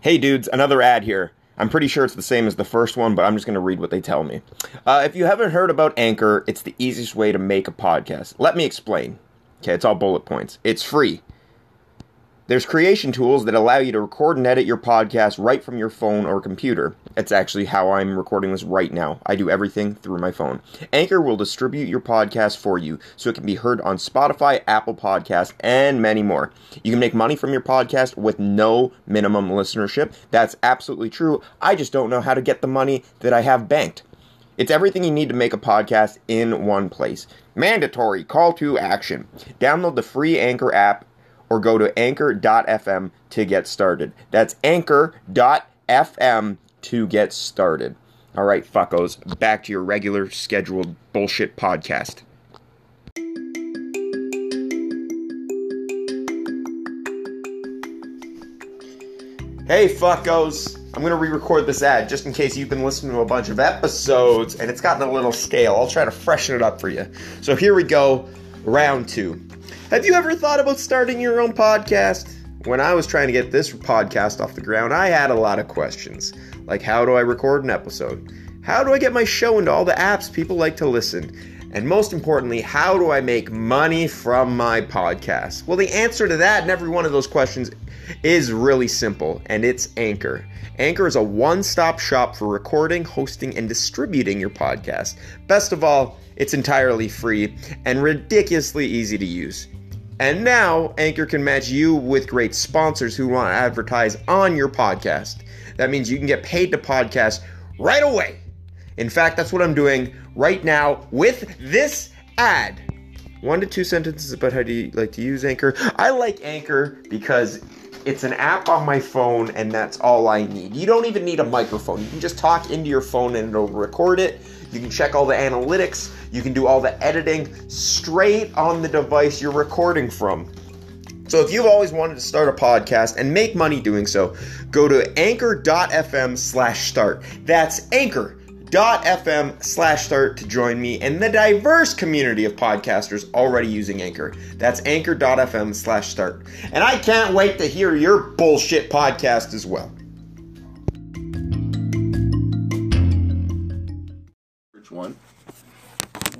Hey dudes, another ad here. I'm pretty sure it's the same as the first one, but I'm just going to read what they tell me. Uh, if you haven't heard about Anchor, it's the easiest way to make a podcast. Let me explain. Okay, it's all bullet points. It's free. There's creation tools that allow you to record and edit your podcast right from your phone or computer. That's actually how I'm recording this right now. I do everything through my phone. Anchor will distribute your podcast for you so it can be heard on Spotify, Apple Podcasts, and many more. You can make money from your podcast with no minimum listenership. That's absolutely true. I just don't know how to get the money that I have banked. It's everything you need to make a podcast in one place. Mandatory call to action. Download the free Anchor app or go to anchor.fm to get started. That's anchor.fm to get started. All right, fuckos, back to your regular scheduled bullshit podcast. Hey, fuckos. I'm going to re record this ad just in case you've been listening to a bunch of episodes and it's gotten a little stale. I'll try to freshen it up for you. So here we go, round two. Have you ever thought about starting your own podcast? When I was trying to get this podcast off the ground, I had a lot of questions. Like, how do I record an episode? How do I get my show into all the apps people like to listen? And most importantly, how do I make money from my podcast? Well, the answer to that and every one of those questions is really simple, and it's Anchor. Anchor is a one stop shop for recording, hosting, and distributing your podcast. Best of all, it's entirely free and ridiculously easy to use. And now, Anchor can match you with great sponsors who want to advertise on your podcast. That means you can get paid to podcast right away. In fact, that's what I'm doing right now with this ad. One to two sentences about how do you like to use Anchor. I like Anchor because it's an app on my phone and that's all I need. You don't even need a microphone. You can just talk into your phone and it'll record it. You can check all the analytics. You can do all the editing straight on the device you're recording from. So if you've always wanted to start a podcast and make money doing so, go to anchor.fm slash start. That's anchor.fm slash start to join me and the diverse community of podcasters already using Anchor. That's anchor.fm slash start. And I can't wait to hear your bullshit podcast as well.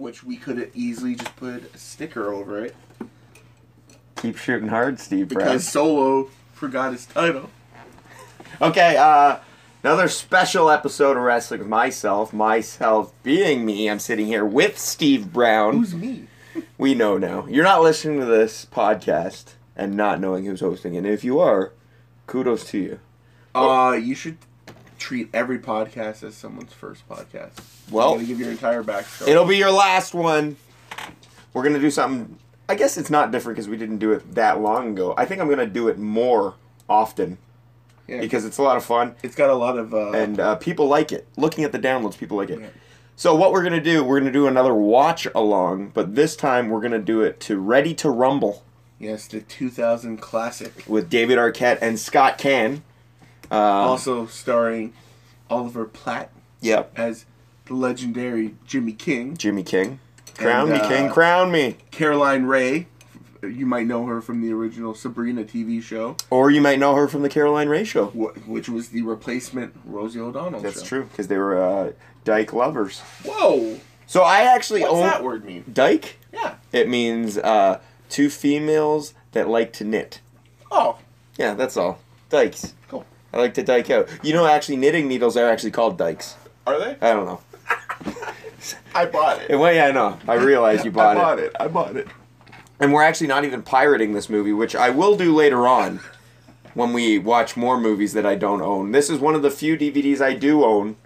Which we could have easily just put a sticker over it Keep shooting hard, Steve Brown. because Solo forgot his title. Okay, uh, another special episode of Wrestling with myself. Myself being me, I'm sitting here with Steve Brown. Who's me? We know now. You're not listening to this podcast and not knowing who's hosting it. And if you are, kudos to you. Uh, you should treat every podcast as someone's first podcast. Well- gonna give your entire backstory. It'll be your last one. We're gonna do something. I guess it's not different because we didn't do it that long ago. I think I'm gonna do it more often yeah. because it's a lot of fun it's got a lot of uh, and uh, people like it. Looking at the downloads, people like it. Yeah. So what we're gonna do? We're gonna do another watch along, but this time we're gonna do it to Ready to Rumble yes, the 2000 classic, with David Arquette and Scott Caan. Uh, also starring Oliver Platt yep, as the legendary Jimmy King, Jimmy King. Crown And, me, King. uh, Crown me. Caroline Rhea. You might know her from the original Sabrina TV show, Or you might know her from the Caroline Rhea Show. wh- which was the replacement Rosie O'Donnell That's show. true because they were uh, Dyke lovers. Whoa! So I actually What's own that word mean? Dyke. Yeah. It means uh, two females that like to knit. Oh, Yeah, that's all. Dykes. cool. I like to dyke out. You know, actually, knitting needles are actually called dykes. Are they? I don't know. I bought it. Well, yeah, I know. I realize you bought, it. I it. bought it. I bought it. And we're actually not even pirating this movie, which I will do later on when we watch more movies that I don't own. This is one of the few DVDs I do own.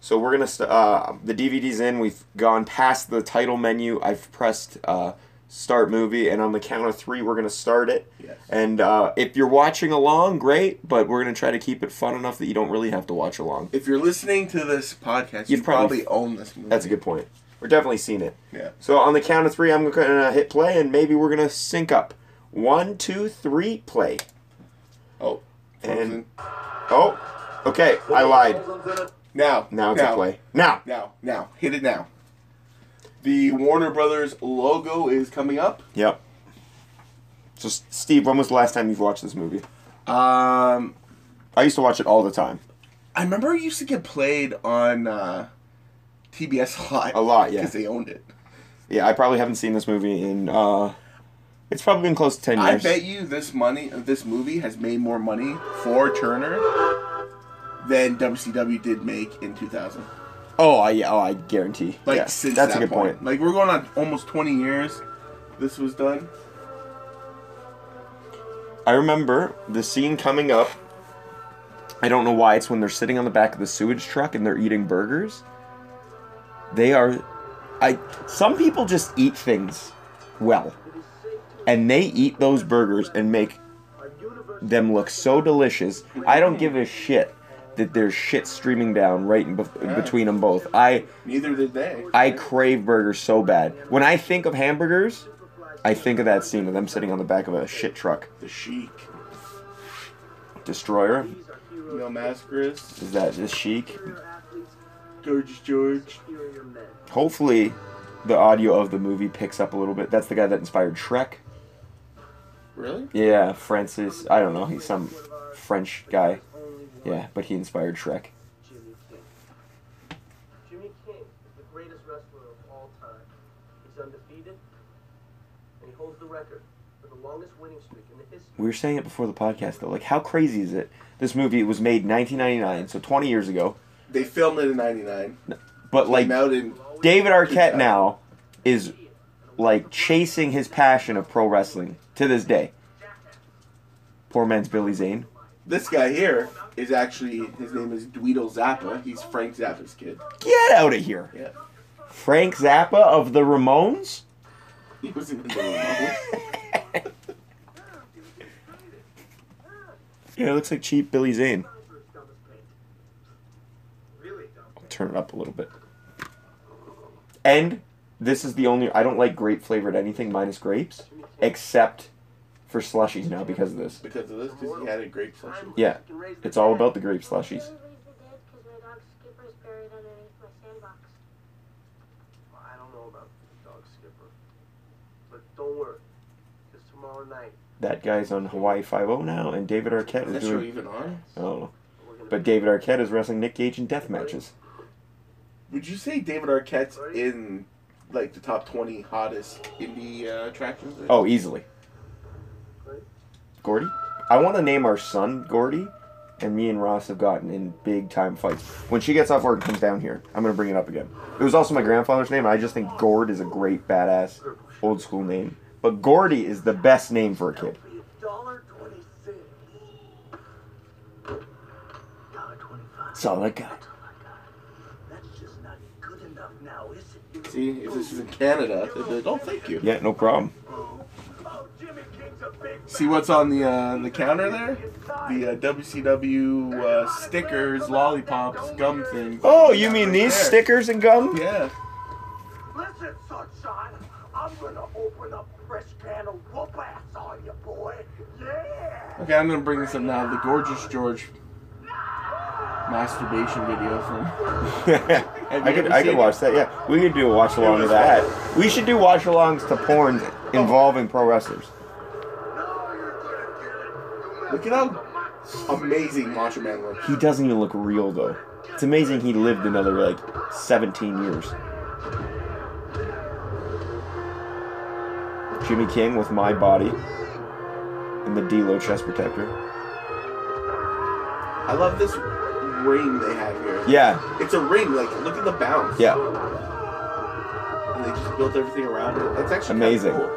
So we're gonna st- uh, the DVD's in. We've gone past the title menu. I've pressed uh, start movie, and on the count of three, we're gonna start it. Yes. And uh, if you're watching along, great. But we're gonna try to keep it fun enough that you don't really have to watch along. If you're listening to this podcast, You've you probably- probably, own this movie. That's a good point. We're definitely seen it. Yeah. So on the count of three, I'm gonna hit play, and maybe we're gonna sync up. One, two, three, play. Oh. And- Frozen. Oh, okay. I lied. Now. Now it's now, a play. Now. Now. Now. Hit it now. The Warner Brothers logo is coming up. Yep. So, Steve, when was the last time you've watched this movie? Um, I used to watch it all the time. I remember it used to get played on uh, TBS a lot. A lot, yeah. Because they owned it. Yeah, I probably haven't seen this movie in. uh It's probably been close to ten years. I bet you this money, this movie has made more money for Turner than WCW did make in 2000. Oh, I yeah, oh, I guarantee. Like yeah, since that's that a good point. Like we're going on almost 20 years. This was done. I remember the scene coming up. I don't know why it's when they're sitting on the back of the sewage truck and they're eating burgers. They are I some people just eat things well. And they eat those burgers and make them look so delicious. I don't give a shit that there's shit streaming down right in bef- between them both. I Neither did they. I crave burgers so bad. When I think of hamburgers, I think of that scene of them sitting on the back of a shit truck. The Sheik, Destroyer? Neil Mascaris, Is that the chic? George George. Hopefully, the audio of the movie picks up a little bit. That's the guy that inspired Shrek. Really? Yeah, Francis. I don't know. He's some French guy. Yeah, but he inspired Shrek. Jimmy King. Jimmy King is the greatest wrestler of all time. He's undefeated, and he holds the record for the longest winning streak in the history. We were saying it before the podcast though. Like, how crazy is it? This movie was made in 1999, so 20 years ago. They filmed it in '99. But like, Came in David Arquette now is like chasing his passion of pro wrestling to this day. Poor man's Billy Zane. This guy here is actually his name is Dweezil Zappa. He's Frank Zappa's kid. Get out of here. Yeah. Frank Zappa of the Ramones? He was in the Ramones. Yeah, it looks like cheap Billy Zane. Really dumb. Turn it up a little bit. And this is the only I don't like grape flavored anything minus grapes, except for slushies now because of this. because of this, because he had a grape slushie. Yeah, it's all about the grape slushies. Can you raise the dead? Because my dog Skipper's buried underneath my sandbox. I don't know about Dog Skipper. But don't worry. Because tomorrow night, That guy's on Hawaii Five O now, and David Arquette Is is that show doing. even on? I don't know, we're going to but David Arquette is wrestling Nick Gage in death matches. Would you say David Arquette's in like the top 20 hottest indie uh, attractions? Oh, easily. Gordy? I want to name our son Gordy, and me and Ross have gotten in big time fights. When she gets off work and comes down here, I'm going to bring it up again. It was also my grandfather's name. I just think Gord is a great, badass, old school name. But Gordy is the best name for a kid. be a dollar twenty-six. Dollar twenty-five. That's all I got. Just not good enough now, is it? See, if this is in Canada, like, oh, thank you. Yeah, no problem. See what's on the uh, the counter there? The uh, WCW uh, stickers, lollipops, gum things. Oh, you mean these There. stickers and gum? Yeah. Listen, sunshine, I'm gonna open up a fresh can of whoop ass on you, boy. Yeah. Okay, I'm gonna bring this up now. The Gorgeous George masturbation video from. I could I could watch that. Yeah, we could do a watch along of that. We should do watch alongs to porn involving pro wrestlers. Look at how amazing Macho Man looks. He doesn't even look real though. It's amazing he lived another like 17 years. Jimmy King with my body and the D'Lo chest protector. I love this ring they have here. Yeah, It's a ring. Like, look at the bounce. yeah, And they just built everything around it. That's actually Amazing. cool.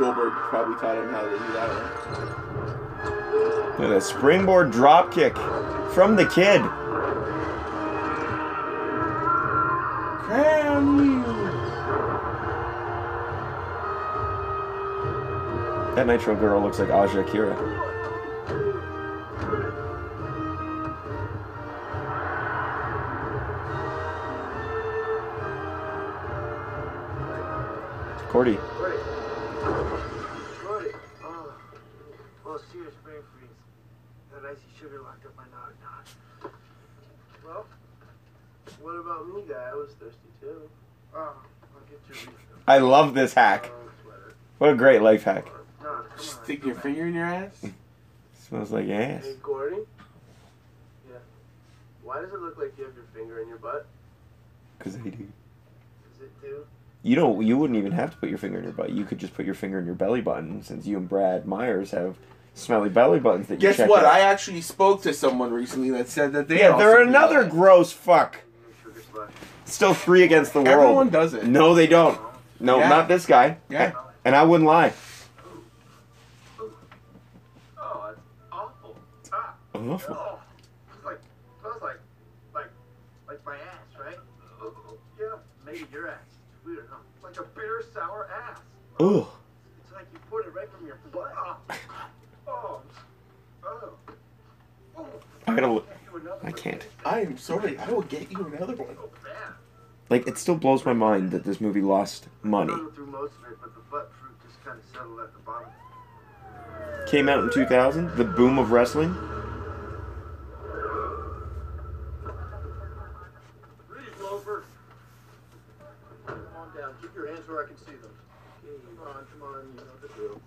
Goldberg probably taught him how to do that one. look at that springboard drop kick from the kid. Crown you. That Nitro girl looks like Asa Akira. Cordy. Gordy. That icy sugar locked up my nog nog. Well, what about me, guy? I was thirsty too. Oh, I'll get you a. I love this hack. Oh, Sweat. What a great life hack. No, come on. stick your finger in your ass. Smells like ass. Hey, Gordy? Yeah. Why does it look like you have your finger in your butt? Cause I do. Does it do? You don't. You wouldn't even have to put your finger in your butt. You could just put your finger in your belly button, since you and Brad Myers have smelly belly buttons that you Guess check what? out. I actually spoke to someone recently that said that they yeah, also they're another gross fuck. Still three against the world. Everyone does it. No, they don't. No, Yeah. not this guy. Yeah. And I wouldn't lie. Oh, it's awful. Ah. Awful. Oh, it's like, smells like, like, like my ass, right? Yeah, maybe your ass. It's weird, huh? Like a bitter, sour ass. Ugh. It's like you poured it right from your butt. Oh, oh, oh. oh. I gotta. look- Get you another I can't. I am sorry. I will get you another one. Like, it still blows my mind that this movie lost money. Gone through most of it, but the butt fruit just kind of settled at the bottom. Came out in 2000. The boom of wrestling. Come on down. Keep your hands where I can see them. Come on, come on. You know the drill.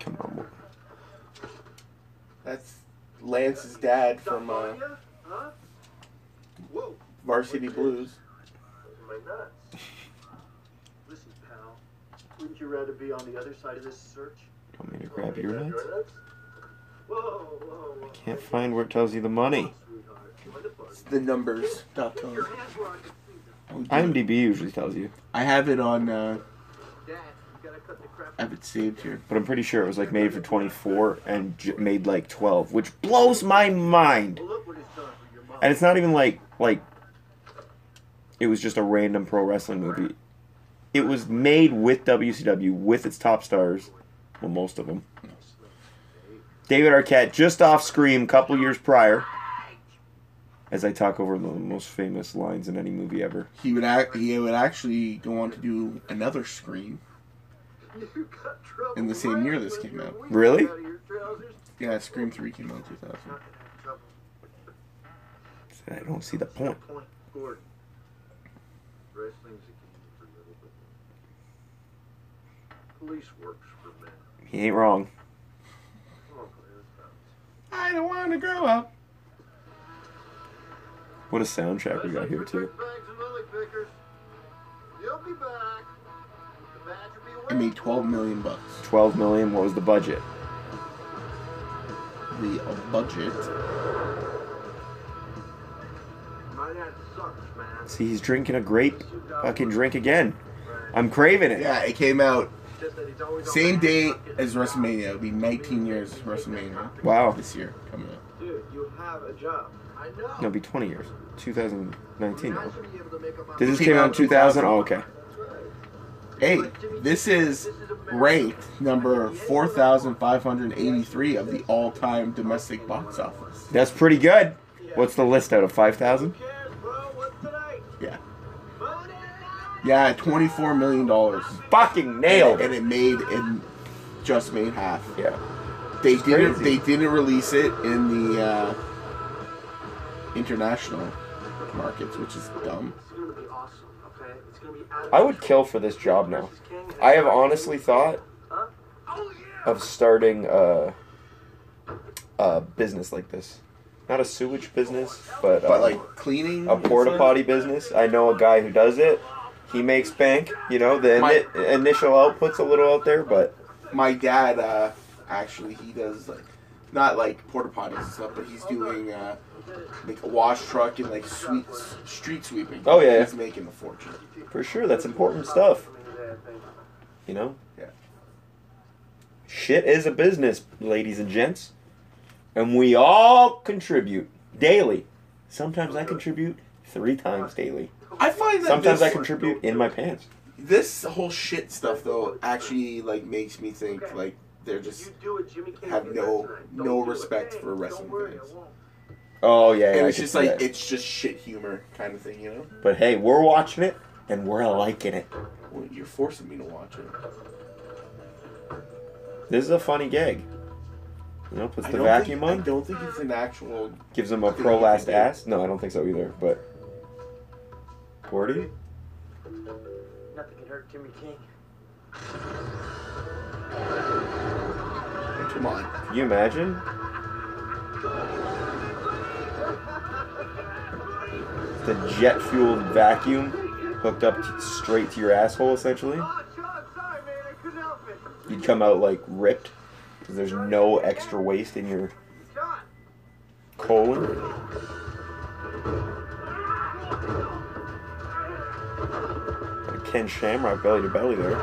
Come on. That's Lance's dad from uh, Huh? Whoa. Varsity Blues. Those are my nuts. Listen, pal. Wouldn't you rather be on the other side of this search? Want me to grab your nuts? Whoa, whoa, whoa. Can't find where it tells you the money. The. It's the numbers. Dot com. your hands where I can see them. IMDb usually tells you, I have it on. Uh, Dad, you gotta cut the crap. I have it saved here. but I'm pretty sure it was like made for 24 and j- made like 12, which blows my mind. Well, look what it's done for your mom. And it's not even like like it was just a random pro wrestling movie. It was made with WCW with its top stars, well most of them. David Arquette just off Scream a couple years prior. As I talk over the most famous lines in any movie ever. He would act. He would actually go on to do another Scream. You got trouble in the same year this came out. Really? out of your trousers. Yeah, Scream Three came out in 2000. Not gonna have trouble. I don't see the point. Point, Gordon. Wrestling's a game for little but police works for men. He ain't wrong. Come on, Claire, let's bounce. I don't want to grow up. What a soundtrack we got here too. Bags and lily pickers. You'll be back. The badge will be It made 12 million bucks. 12 million, what was the budget? The uh, budget. Might have sucks, man. See, he's drinking a grape fucking drink again. I'm craving it. Yeah, it came out Just that he's always on same the day as WrestleMania. It'll be 19 years WrestleMania Wow. this year coming up. Dude, you have a job. I know. No, it'll be 20 years. 2019 now. should be able to make up my Did this Came came out out in 2000? Oh, okay. Hey, this is ranked number 4,583 of the all-time domestic box office. That's pretty good. What's the list out of 5,000? Who cares, bro? What's tonight? Yeah. Yeah, 24 million dollars. Fucking nailed And it. it made it just made half. Yeah. They It's didn't crazy. they didn't release it in the uh, international markets, which is dumb. It's gonna be awesome, okay? It's gonna be out of I would kill for this job now. I have honestly thought of starting a, a business like this. Not a sewage business, but, But uh, like cleaning a porta potty business. I know a guy who does it. He makes bank. You know, the My- ini- initial output's a little out there, but My dad uh, actually he does like not like porta potties and stuff, but he's doing uh, like a wash truck and like sweet street sweeping. Oh, yeah, he's making a fortune. for sure, that's important stuff. You know? Yeah. Shit is a business, ladies and gents. And we all contribute daily. Sometimes I contribute three times daily. I find that Sometimes I contribute in my pants. this whole shit stuff though actually like makes me think like they're just You do it, Jimmy can't have no- no Don't do it. respect for wrestling fans. I won't. Oh yeah, yeah and I it's can just like that. it's just shit humor kind of thing, you know. But hey, we're watching it and we're liking it. Well, you're forcing me to watch it. This is a funny gag. You know, puts I the vacuum think, I on, don't think it's an actual. gives him a pro last ass. No, I don't think so either. But Gordy, Nothing can hurt Jimmy King. Come on. Can you imagine? The jet fueled vacuum hooked up straight to your asshole, essentially. Oh, Sean, sorry, man. I couldn't help it. You'd come out like ripped because there's no extra waste in your colon. Ken Shamrock belly to belly there.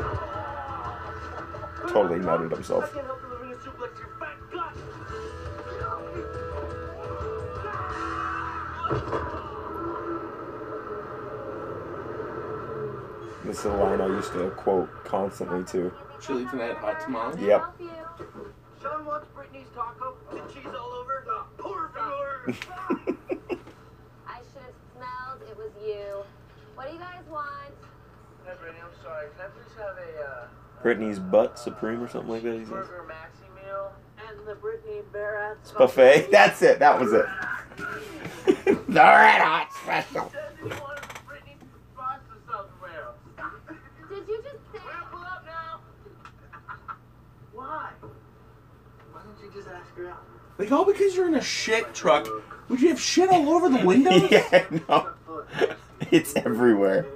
Totally nutted himself. can't help delivering a suplex to your fat gut. This is a line I used to quote constantly too. Chili tonight, hot tamale. Yep. Help. Sean wants Brittany's taco. The cheese all over. The perfect. I should have smelled it was you. What do you guys want? Hey, Brittany, I'm sorry. Can I please have a uh, Brittany's butt supreme or something like that. He says. burger maxi meal and the Brittany Barrett It's buffet. That's it. That was it. the red hot special. Says he wanted Brittany pasta somewhere. Did you just say? Well, pull up now. Why? Why don't you just ask her out? Like, all because you're in a shit truck. Would you have shit all over the windows? yeah, no. It's everywhere.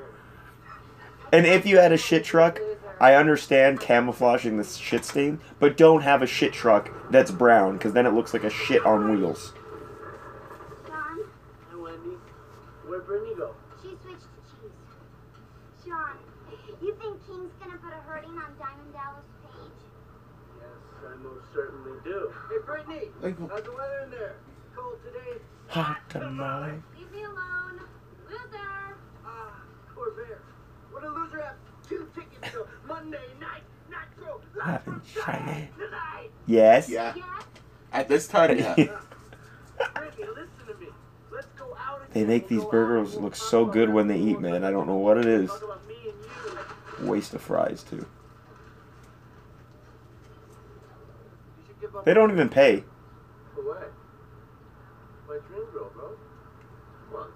And if you had a shit truck, I understand camouflaging the shit stain, but don't have a shit truck that's brown, because then it looks like a shit on wheels. Sean, Hey, Wendy. Where'd Brittany go? she switched to cheese. Sean, you think King's gonna put a hurting on Diamond Dallas Page? Yes, I most certainly do. Hey, Brittany. Like, How's the weather in there? Cold today. Hot tamale. Leave me alone, loser. Ah, poor bear. What a loser have two tickets to Monday night Nitro live from China tonight. Yes? yeah. At this time, yeah. Brittany, listen to me. Let's go out They make these burgers look so good when they eat, man. I don't know what it is. Talk about me and you. Waste of fries, too. You should give up They don't even pay. For what? My dream girl, bro. Come on.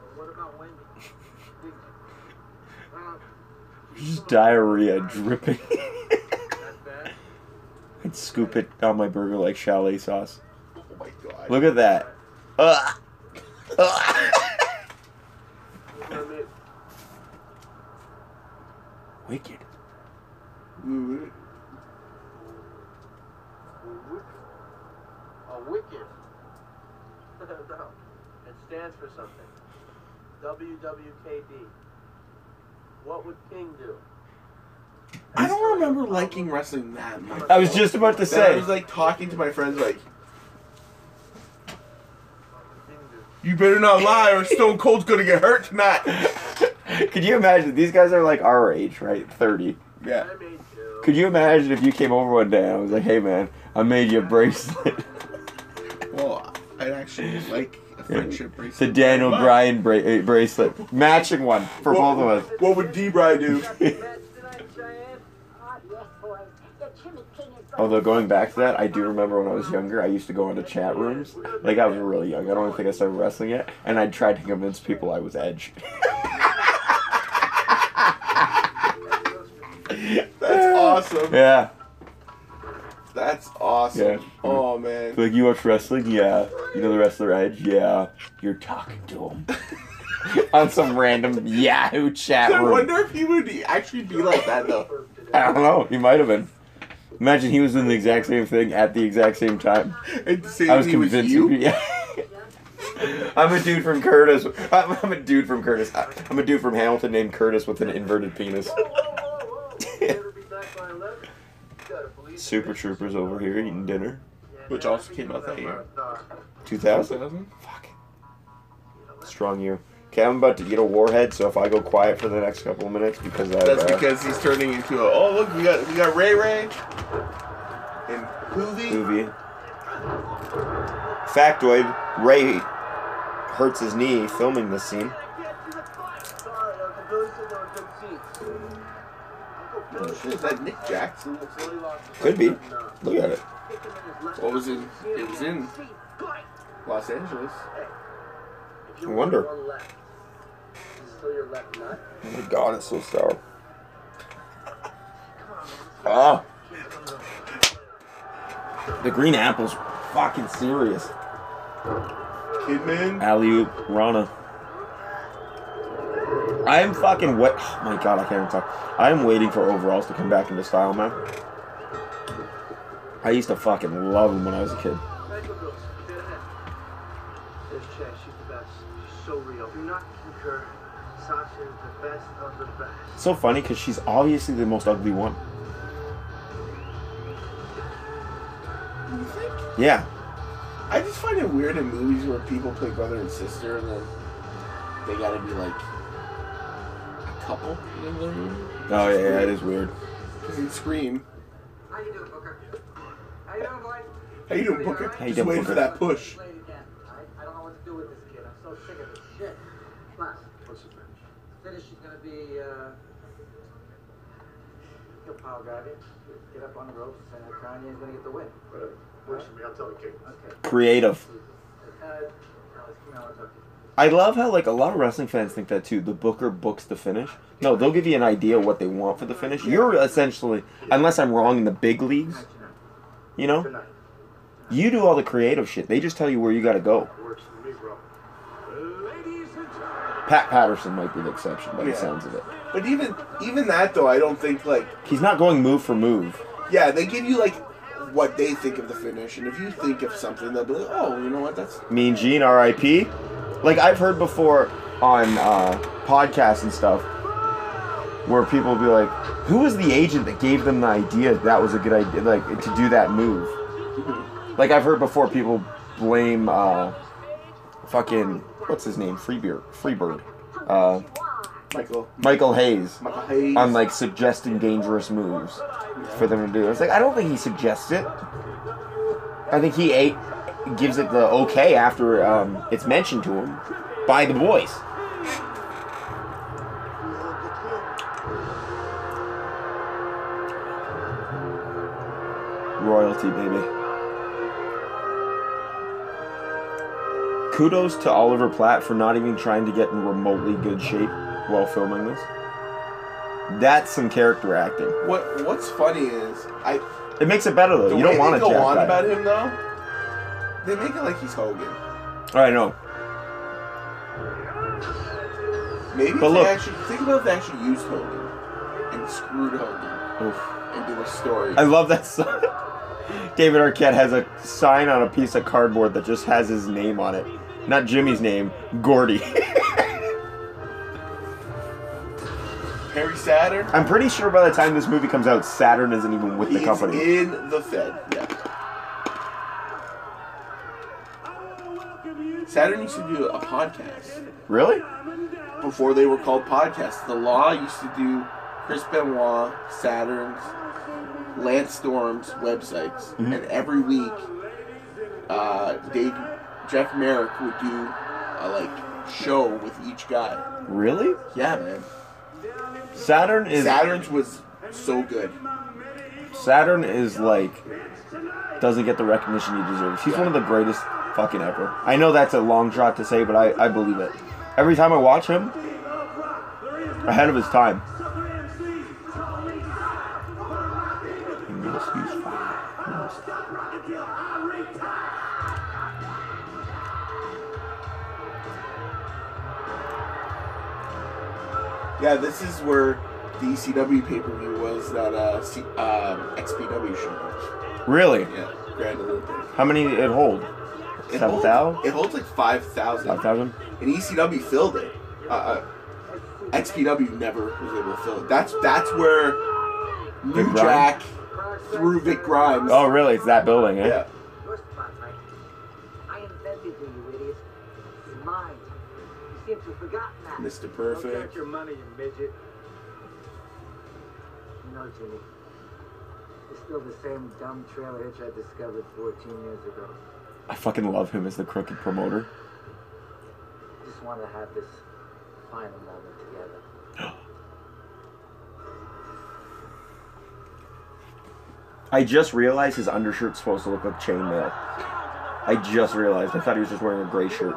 Well, what about Wendy? Big- Uh, Just diarrhea dripping. I'd scoop it on my burger like chalet sauce. Oh my god. Look at that. Ugh. Wicked. A wicked. it stands for something. WWKD. What would King do? I don't remember liking wrestling that much. I was just about to Then I say. was like talking to my friends, like, King do? you better not lie or Stone Cold's gonna get hurt tonight. Could you imagine? These guys are like our age, right? 30. Yeah. I made two. Could you imagine if you came over one day and I was like, hey man, I made you a bracelet? Well, I'd actually like a friendship bracelet. the Daniel But Bryan bra- uh, bracelet. Matching one for what, both of us. What would D-Bry do? Got the match tonight, Cheyenne? Yes, boys. The Jimmy King is going Although going back to that, I do remember when I was younger, I used to go into chat rooms. Like I was really young. I don't even think I started wrestling yet, and I tried to convince people I was Edge. That's awesome. yeah. That's awesome. Yeah. Oh man. Like you watch wrestling? Yeah. You know the wrestler Edge? Yeah. You're talking to him on some random Yahoo chat room. I room. wonder if he would actually be like that though. I don't know. He might have been. Imagine he was doing the exact same thing at the exact same time. And say I was he was convinced. you. be- Yeah. I'm a dude from Curtis. I'm, I'm a dude from Curtis. I'm a dude from Hamilton named Curtis with an inverted penis. Whoa, whoa, whoa, whoa. You better be back by 11. You gotta believe Super Troopers over here eating dinner. Which also came out that year. 2000. Fuck. Strong year. Okay, I'm about to eat a warhead, so if I go quiet for the next couple of minutes because I. That's uh, because he's turning into a. Oh look, we got we got Ray Ray and Hoovy. movie. Factoid: Ray hurts his knee filming this scene. Sorry, Uncle Billy said there were good seats. Billy Shit, is that Nick Jackson? Billy lost his Could be. Look at it. Kick him in his left What was in? It was in Los Angeles. I wonder. want one left, is it still your left nut? Oh my god, it's so sour. Oh. The green apple's fucking serious. Kidman. Alley Rana. I'm fucking wait. Oh my god, I can't even talk. I'm waiting for overalls to come back into style, man. I used to fucking love them when I was a kid. So funny because she's obviously the most ugly one. Yeah. I just find it weird in movies where people play brother and sister and then they gotta be like couple. You know what I mean? Oh yeah, yeah, it is weird. Because in Scream, How you doing, Booker? How you doing, boy? how you doing, Booker? How you Just doing, waiting Booker? for that push. Play. I, I don't know what to do with this kid. I'm so sick of this shit. Plus, What's the finish? finish is gonna be, uh, he'll power drive you, get up on the ropes, and Kanye's gonna get the win. Whatever. Works for me. I'll tell the king. Okay. Creative. Uh, now let's, now let's talk. I love how like a lot of wrestling fans think that too. The booker books the finish. No, they'll give you an idea what they want for the finish. You're essentially, unless I'm wrong, in the big leagues. You know, you do all the creative shit. They just tell you where you got to go. Works for me, bro. Ladies and gentlemen. Pat Patterson might be the exception by the sounds of it. But even even that though, I don't think like He's not going move for move. yeah, they give you like what they think of the finish, and if you think of something, they'll be like, oh, you know what, that's Mean Gene, R.I.P. Like I've heard before on uh, podcasts and stuff, where people be like, "Who was the agent that gave them the idea that was a good idea, like to do that move?" Like I've heard before, people blame uh, fucking what's his name, Freebird, Freebird, uh, Michael Michael Hayes, Michael Hayes. on like suggesting dangerous moves for them to do. It's like I don't think he suggests it. I think he ate, gives it the okay after um, it's mentioned to him by the boys. Royalty, baby. Kudos to Oliver Platt for not even trying to get in remotely good shape while filming this. That's some character acting. What What's funny is I It makes it better though. the you way don't want to go on about him though. They make it like he's Hogan. I know. Maybe But look- they actually think about if they actually used Hogan and screwed Hogan Oof. and did a story. I love that sign. David Arquette has a sign on a piece of cardboard that just has his name on it. Not Jimmy's name, Gordy. Perry Saturn. I'm pretty sure by the time this movie comes out, Saturn isn't even with the He's company. in the Fed. Yeah. Saturn used to do a podcast Really? before they were called podcasts. The Law used to do Chris Benoit, Saturn's, Lance Storm's websites, Mhm. and every week, uh, Dave, Jeff Marek would do a like show with each guy. Really? Yeah, man. Saturn is Saturn's was so good. Saturn is like doesn't get the recognition he deserves. He's one of the greatest fucking ever. I know that's a long shot to say, but I, I believe it. Every time I watch him, ahead of his time. He missed, he's fine. He missed. Yeah, this is where the ECW pay per view was that uh, C- um, XPW show. Really? Yeah, Grand Olympic. How many it hold? It Seven holds- thousand? It holds like five thousand. Five thousand? And ECW filled it. Uh, uh, XPW never was able to fill it. That's that's where New Grimes? Jack threw Vic Grimes. Oh, really? It's that building, eh? yeah. Your spot, Mike. I invented you, you idiot. It's mine. You seem to have forgotten that. Mr. Don't Perfect. your money, you midget. No, Jimmy. It's still the same dumb trailer hitch I discovered 14 years ago. I fucking love him as the crooked promoter. Just wanted to have this final moment together. I just realized his undershirt's supposed to look like chainmail. I just realized. I thought he was just wearing a gray shirt.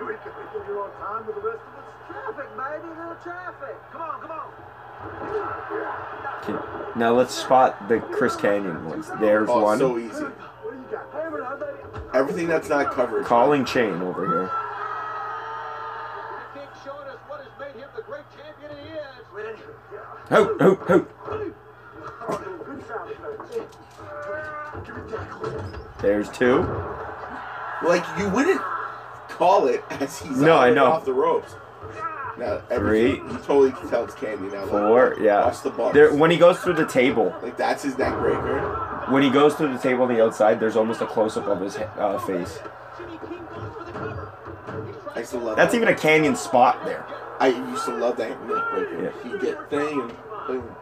You ain't gonna give your own time with the rest of us. Traffic, baby, little traffic. Come on, come on. Now let's spot the Chris Kanyon ones. There's Oh, one. so easy. Everything that's not covered. Calling chain over here. King showing us what has made him the great champion he is. Ho, ho, ho. Good sound, Give me that. There's two. Like you wouldn't call it as he's No, I know. off the ropes. Now everything you totally can tell it's candy now. Like, Four, yeah. Watch the bumps. There, when he goes through the table, Like that's his neck breaker. when he goes through the table on the outside, there's almost a close up of his uh, face. I used to love That's that. even a Kanyon spot there. I used to love that neck breaker. Yeah. He get thing and boom.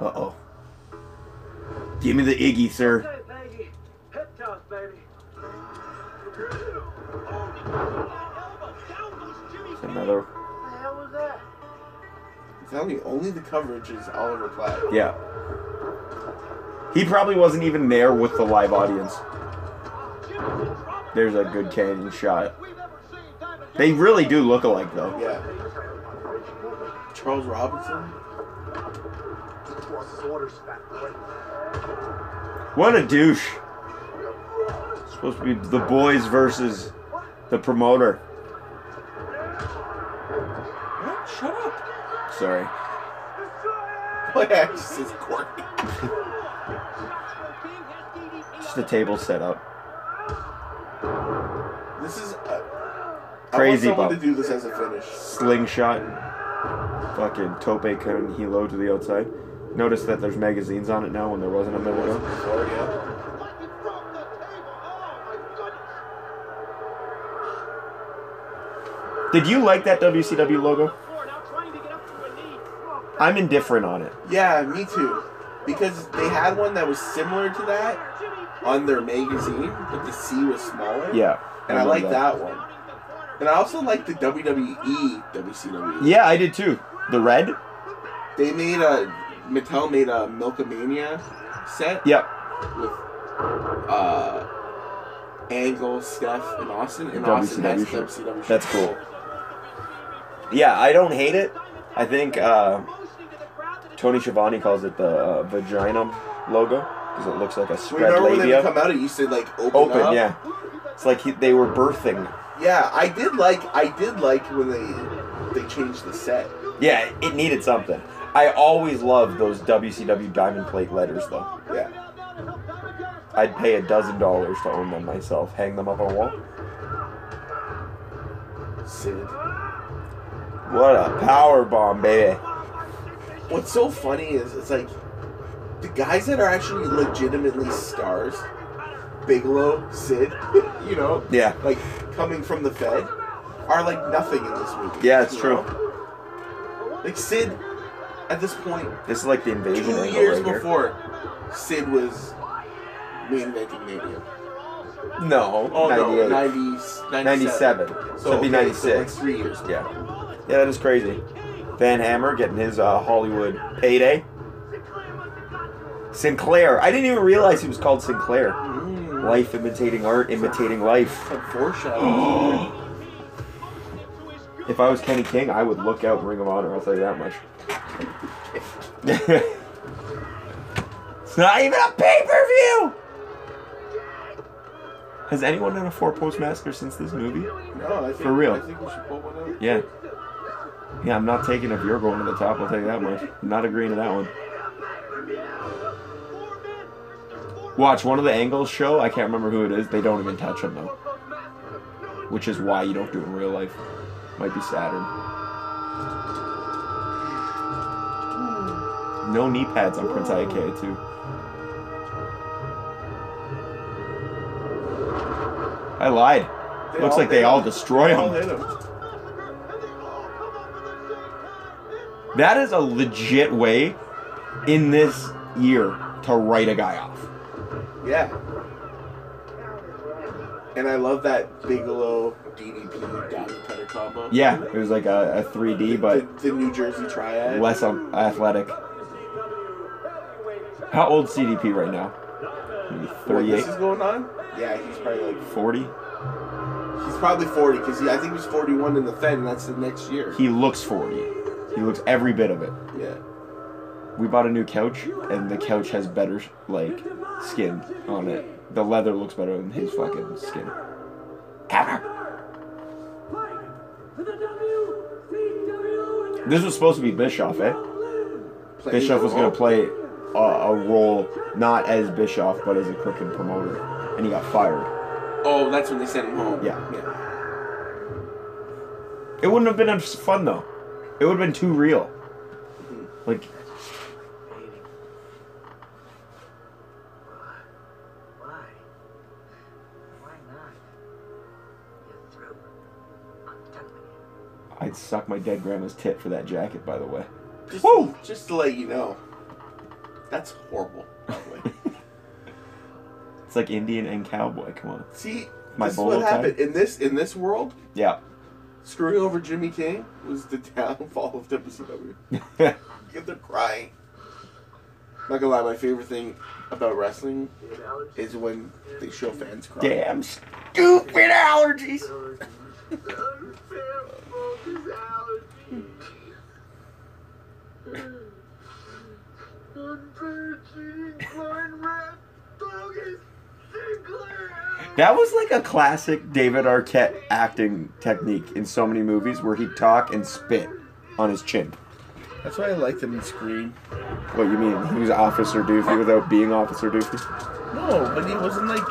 Uh oh. Give me the Iggy, sir. Hey, toss, baby. Another. What the hell was that? I'm telling you, only the coverage is Oliver Platt. Yeah. He probably wasn't even there with the live audience. There's a good Kanyon shot. They really do look alike, though. Yeah. Charles Robinson. What a douche. Supposed to be the boys versus the promoter. What? Shut up. Sorry. Yeah, it just says Cork. Just the table set up. This is. Uh, Crazy I want someone bump. to do this as a finish. Slingshot. Fucking tope con hilo to the outside. Notice that there's magazines on it now when there wasn't a minute ago. Before, yeah. Did you like that WCW logo? I'm indifferent on it. Yeah, me too. Because they had one that was similar to that on their magazine, but the C was smaller. Yeah. And I, love like that. one. And I also like the WWE WCW. Yeah, I did too. The red? They made a Mattel made a Milkamania set Yep. with uh Angle, Steph, and Austin. And Austin has WCW. WCW. That's cool. Yeah, I don't hate it. I think uh, Tony Schiavone calls it the uh, vagina logo because it looks like a spread Remember when they come out, it used to like open, Open, up? yeah. It's like he, they were birthing. Yeah, I did like I did like when they they changed the set. Yeah, it needed something. I always loved those WCW diamond plate letters though. Yeah. I'd pay a dozen dollars to own them myself. Hang them up on a wall. Sid. What a power bomb, baby. What's so funny is it's like the guys that are actually legitimately stars, Bigelow, Sid, you know, Yeah. like coming from the Fed, are like nothing in this movie. Yeah, it's true. know? Like Sid, at this point, This is like the invasion two years right here. before, Sid was main eventing Mania. No, Oh no, 90s, 97. 97. So it'd be okay, 96. So like three years. Yeah. Yeah, that is crazy. Van Hammer getting his uh, Hollywood payday. Sinclair. I didn't even realize he was called Sinclair. Mm, Life imitating art, imitating life. foreshadowing. If I was Kenny King, I would look out Ring of Honor. I'll tell you that much. it's not even a pay per view. Has anyone done a four post massacre since this movie? no, I think, For real. I think we should pull one out. Yeah. Yeah, I'm not taking if you're going to the top. I'll you that much. I'm not agreeing to that one. Watch one of the angles show. I can't remember who it is. They don't even touch him though, which is why you don't do it in real life. Might be Saturn. No knee pads on Prince IK too. I lied. Looks like they hit all destroy They all him. hit That is a legit way in this year to write a guy off. Yeah. And I love that Bigelow DDP Cutter combo. Yeah, it was like a, a 3D, but the, the New Jersey Triad. less um, athletic. How old DDP right now? Maybe What, 38, this is going on? Yeah, he's probably like 40? He's probably 40 because I think he was 41 in the Fed, and that's the next year. He looks 40. He looks every bit of it. yeah. We bought a new couch, and the couch has better like skin on it. The leather looks better than his fucking skin. This was supposed to be Bischoff, eh? Bischoff was gonna play a, a role not as Bischoff, but as a crooked promoter, and he got fired. Oh, that's when they sent him home. Yeah. Yeah. It wouldn't have been as fun though. It would have been too real. Like Hating. Why? Why not? You're through. I'm done with you. I'd suck my dead grandma's tit for that jacket, by the way. Just, Woo! just to let you know, that's horrible. By the way. It's like Indian and cowboy. Come on. See, My this is what happened in this in this world. Yeah. Screwing over Jimmy King was the downfall of WCW. Get them crying. Not gonna lie, my favorite thing about wrestling You have allergies? is when they show fans cry. Damn stupid allergies. That was like a classic David Arquette acting technique in so many movies where he'd talk and spit on his chin. That's why I liked him in Scream. What you mean? He was Officer Doofy without being Officer Doofy? No, but he wasn't like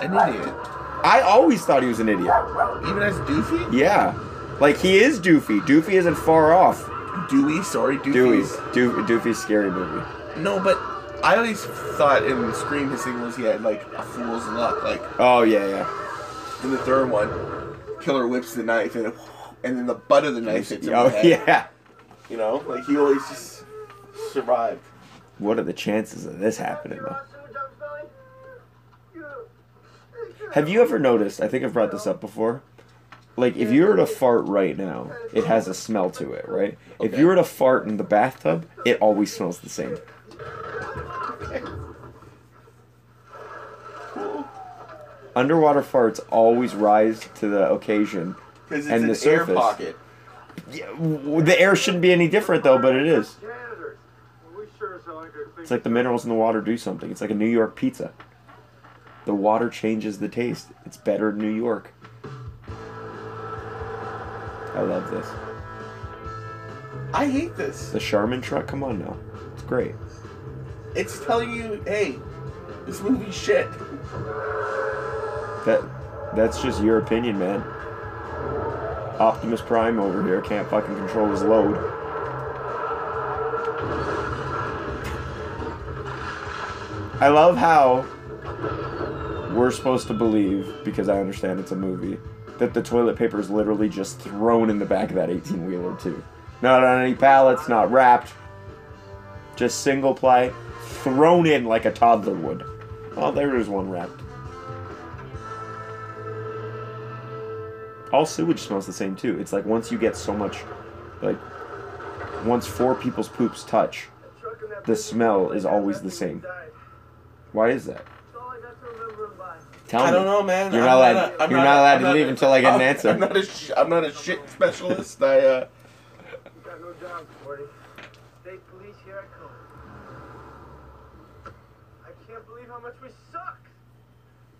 an idiot. I always thought he was an idiot. Even as Doofy? Yeah. Like he is Doofy. Doofy isn't far off. Dewey, sorry, Doofy. Dewey's Doof, Doofy's scary movie. No, but I always thought in Scream his thing was he had like a fool's luck. Like Oh yeah, yeah. in the third one, killer whips the knife and and then the butt of the knife hits him. Oh head. yeah. You know, like he always just survived. What are the chances of this happening though? Have you ever noticed? I think I've brought this up before. Like, if you were to fart right now, it has a smell to it, right? If Okay. you were to fart in the bathtub, it always smells the same. Cool. Underwater farts always rise to the occasion. Because it's And an the air surface. pocket. Yeah, w- the air shouldn't be any different though, but it is. Janitors. We sure as hell ain't gonna It's like the minerals in the water do something. It's like a New York pizza. The water changes the taste. It's better in New York. I love this. I hate this. The Charmin truck, come on now. It's great. It's telling you, hey, this movie's shit. That that's just your opinion, man. Optimus Prime over here can't fucking control his load. I love how we're supposed to believe, because I understand it's a movie, that the toilet paper is literally just thrown in the back of that 18 wheeler, too. Not on any pallets, not wrapped. Just single ply, thrown in like a toddler would. Oh, there is one wrapped. All sewage smells the same too. It's like once you get so much, like, once four people's poops touch, the smell is always the same. Why is that? Tell I me. don't know, man. You're I'm not allowed. a- I'm you're not not, allowed I'm to not leave a- until I get an I'm- answer. I'm not a sh- I'm not a shit specialist. I uh, Got no job, Sporty. State police, here I come. I can't believe how much we suck.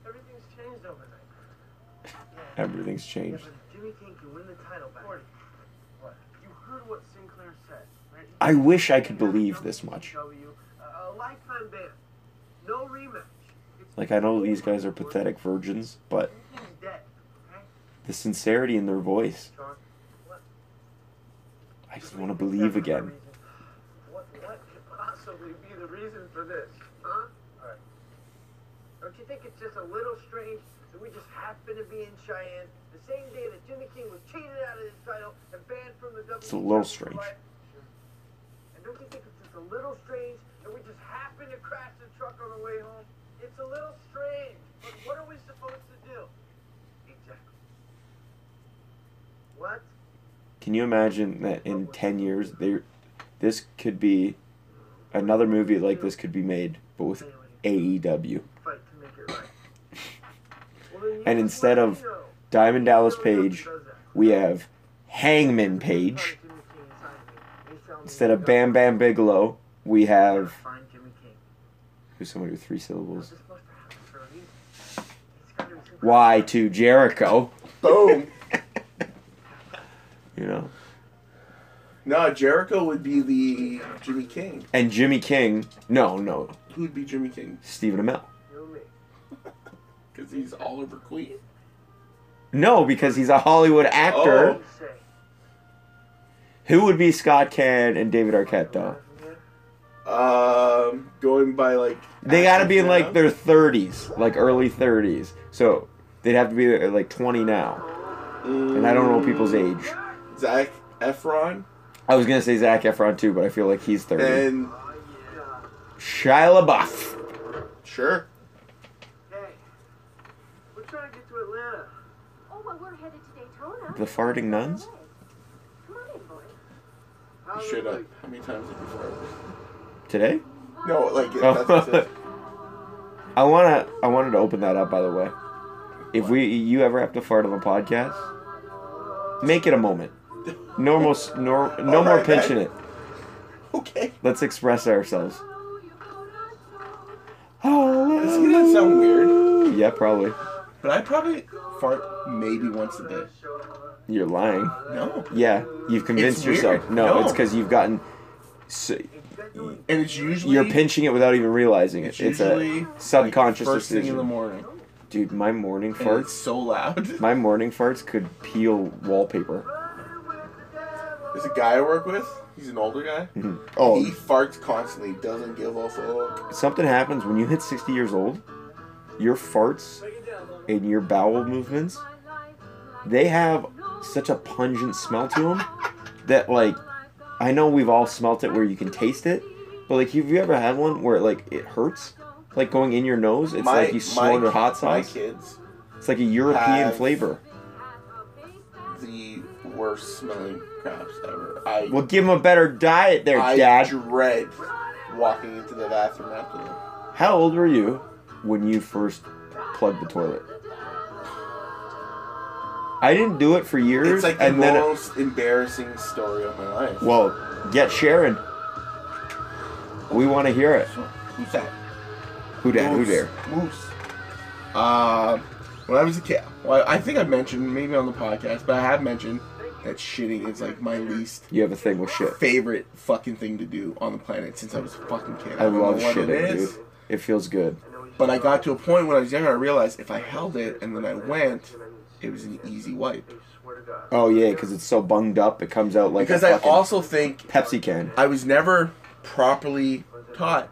Everything's changed overnight. Everything's Yeah, changed. but Jimmy King can win the title back. Sporty, what? You heard what Sinclair said, right? I wish I could believe this much. WCW, A uh, a lifetime ban. No rematch. Like I know these guys are pathetic virgins, but He's dead. Okay? the sincerity in their voice. I just want to believe again. What, what could possibly be the reason for this? Don't you think it's just a little strange that we just happen to be in Cheyenne the same day that Jimmy King was cheated out of his title and banned from the It's a little strange. And don't you think it's just a little strange that we just happen to crash the truck on the way home? It's a little strange, but what are we supposed to do? Exactly. What? Can you imagine that in ten years there, this could be another movie like this could be made, but with AEW. fight to make it right. Well, then you And instead of. Diamond Dallas Page. We have Hangman Page. Instead of Bam Bam Bigelow, we have Find Jimmy King. who's somebody with three syllables. What's to happen for a reason? It's gotta be some Y to Jericho. Boom. You know, no, Jericho would be the Jimmy King. and Jimmy King. No, no, Who would be Jimmy King? Stephen Amell. You and me. Because he's Oliver Queen. No, because he's a Hollywood actor. Oh. Who would be Scott Caan and David Arquette though? Um, going by like. They got to be in like their 30s, like early 30s. So they'd have to be uh, like 20 now. And I don't know people's age. Zac Efron I was gonna say Zac Efron too, but I feel like he's 30. and Shia LaBeouf. sure. Hey, we're trying to get to Atlanta. Oh, well, we're headed to Daytona. The farting nuns? Come on. How You should long. How many times have you farted? Today? No, like Oh. that's what it says. I wanna I wanted to open that up by the way. If we you ever have to fart on the podcast, make it a moment. No more no All more right, pinching it. Okay. Let's express ourselves. Gonna sound weird, Yeah, probably. but I probably fart maybe once a day. You're lying. No. Yeah, you've convinced It's yourself. weird. No, No. it's because you've gotten. So, And it's usually you're pinching it without even realizing it. It's It's, usually a subconscious first thing in decision. the morning. Dude, my morning And it's farts. so loud. My morning farts could peel wallpaper. There's a guy I work with. He's an older guy. Mm-hmm. Oh, He farts constantly. Doesn't give a fuck. something happens when you hit 60 years old. Your farts and your bowel movements, they have such a pungent smell to them that like I know we've all smelt it where you can taste it, but like have you ever had one where like it hurts? Like going in your nose, it's like you snorted hot My sauce. kids, It's like a European have- flavor. the worst smelling craps ever. I Well, give them a better diet there, I Dad. dread walking into the bathroom after them. How old were you when you first plugged the toilet? I didn't do it for years, It's like the and then most embarrassing story of my life. well, get Sharon. We want to hear it. Who's that? Who dad? Who Moose. dare? Moose. Uh, when I was a kid, well, I think I mentioned maybe on the podcast, but I have mentioned that shitting is like my least You have a thing with shit. favorite fucking thing to do on the planet since I was a fucking kid. I don't know love what shitting, it is, dude. It feels good. But I got to a point when I was younger, I realized if I held it and then I went, it was an easy wipe. Swear to God. Oh yeah, because it's so bunged up, it comes out like Because a I also think Pepsi can. I was never properly taught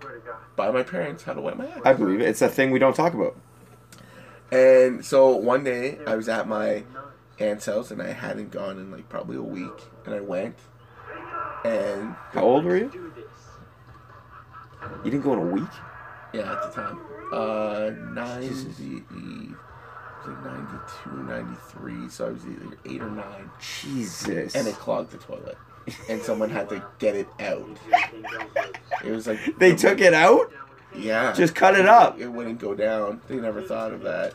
Swear to God. by my parents how to wipe my ass. I believe it. It's a thing we don't talk about. And so one day I was at my aunt's house and I hadn't gone in like probably a week, and I went, and How old were you? You didn't go in a week. yeah, at the time, uh, ninety, was like 92, 93, so I was either eight or nine, Jesus. and it clogged the toilet, and someone had to get it out. It was like they took it out. yeah, Just cut it up. It wouldn't go down. They never thought of that.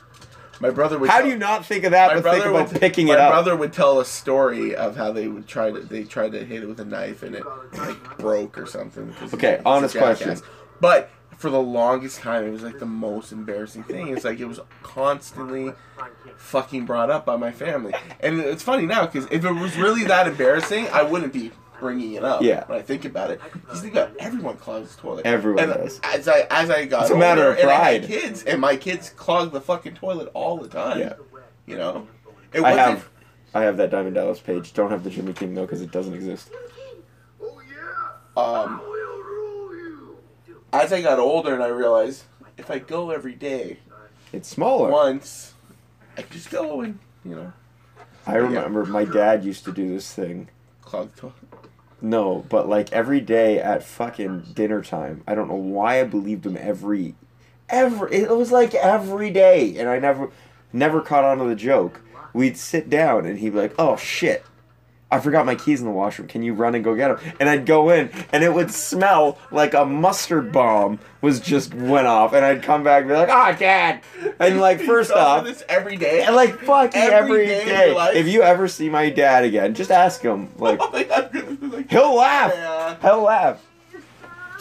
My brother would. How tell- do you not think of that, but think about would, picking my it up? My brother would tell a story of how they would try to they tried to hit it with a knife and it like broke or something. Okay, honest question. But for the longest time, it was like the most embarrassing thing. It's like it was constantly fucking brought up by my family, and it's funny now because if it was really that embarrassing, I wouldn't be bringing it up. Yeah. When I think about it, because think about it, everyone clogs the toilet. Everyone and does. As I as I got It's a matter older, of and I had pride. kids, and my kids clog the fucking toilet all the time. Yeah. You know, it I have, I have that Diamond Dallas Page. Don't have the Jimmy King though, because it doesn't exist. Oh yeah, Um, I will rule you. As I got older, and I realized if I go every day It's smaller. once, I could just go and you know I remember my dad used to do this thing. clog toilet. No, but like every day at fucking dinner time. I don't know why I believed him every, every. It was like every day, and I never, never caught on to the joke. We'd sit down, and he'd be like, "Oh shit." I forgot my keys in the washroom. Can you run and go get them? And I'd go in, and it would smell like a mustard bomb was just went off, and I'd come back and be like, "Ah, dad!" And like, first You off, this every day. and like fucking Every every day day. If you ever see my dad again, just ask him. Like, like, he'll laugh. Yeah. He'll laugh.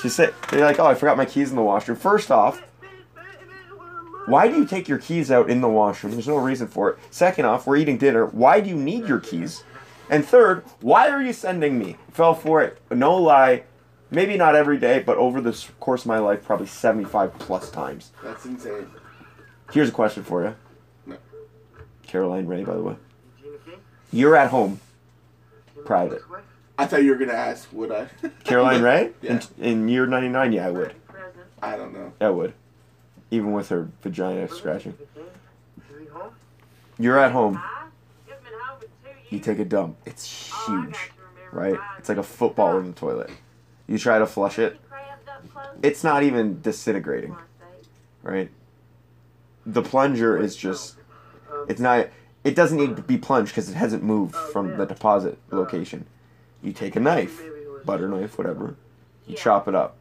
Just say, they're like, "Oh, I forgot my keys in the washroom." First off, why do you take your keys out in the washroom? There's no reason for it. Second off, we're eating dinner. Why do you need your keys? And third, why are you sending me? Fell for it. No lie. Maybe not every day, but over the course of my life, probably 75 plus times. That's insane. Here's a question for you. No. Caroline Rhea, by the way. You're at home. Private. I thought you were gonna ask, would I? Caroline Rhea? Yeah. In, in year 99, yeah, I would. I don't know. I would. Even with her vagina scratching. Gina King? Is he home? You're at home. Huh? You've been home for two You take a dump. It's Oh, huge. got you, remember right? It's like a football in the toilet. You try to flush it, Crammed up close. it's not even disintegrating, right? The plunger is just, it's not, it doesn't need to be plunged because it hasn't moved from the deposit location. You take a knife, butter knife, whatever, you chop it up.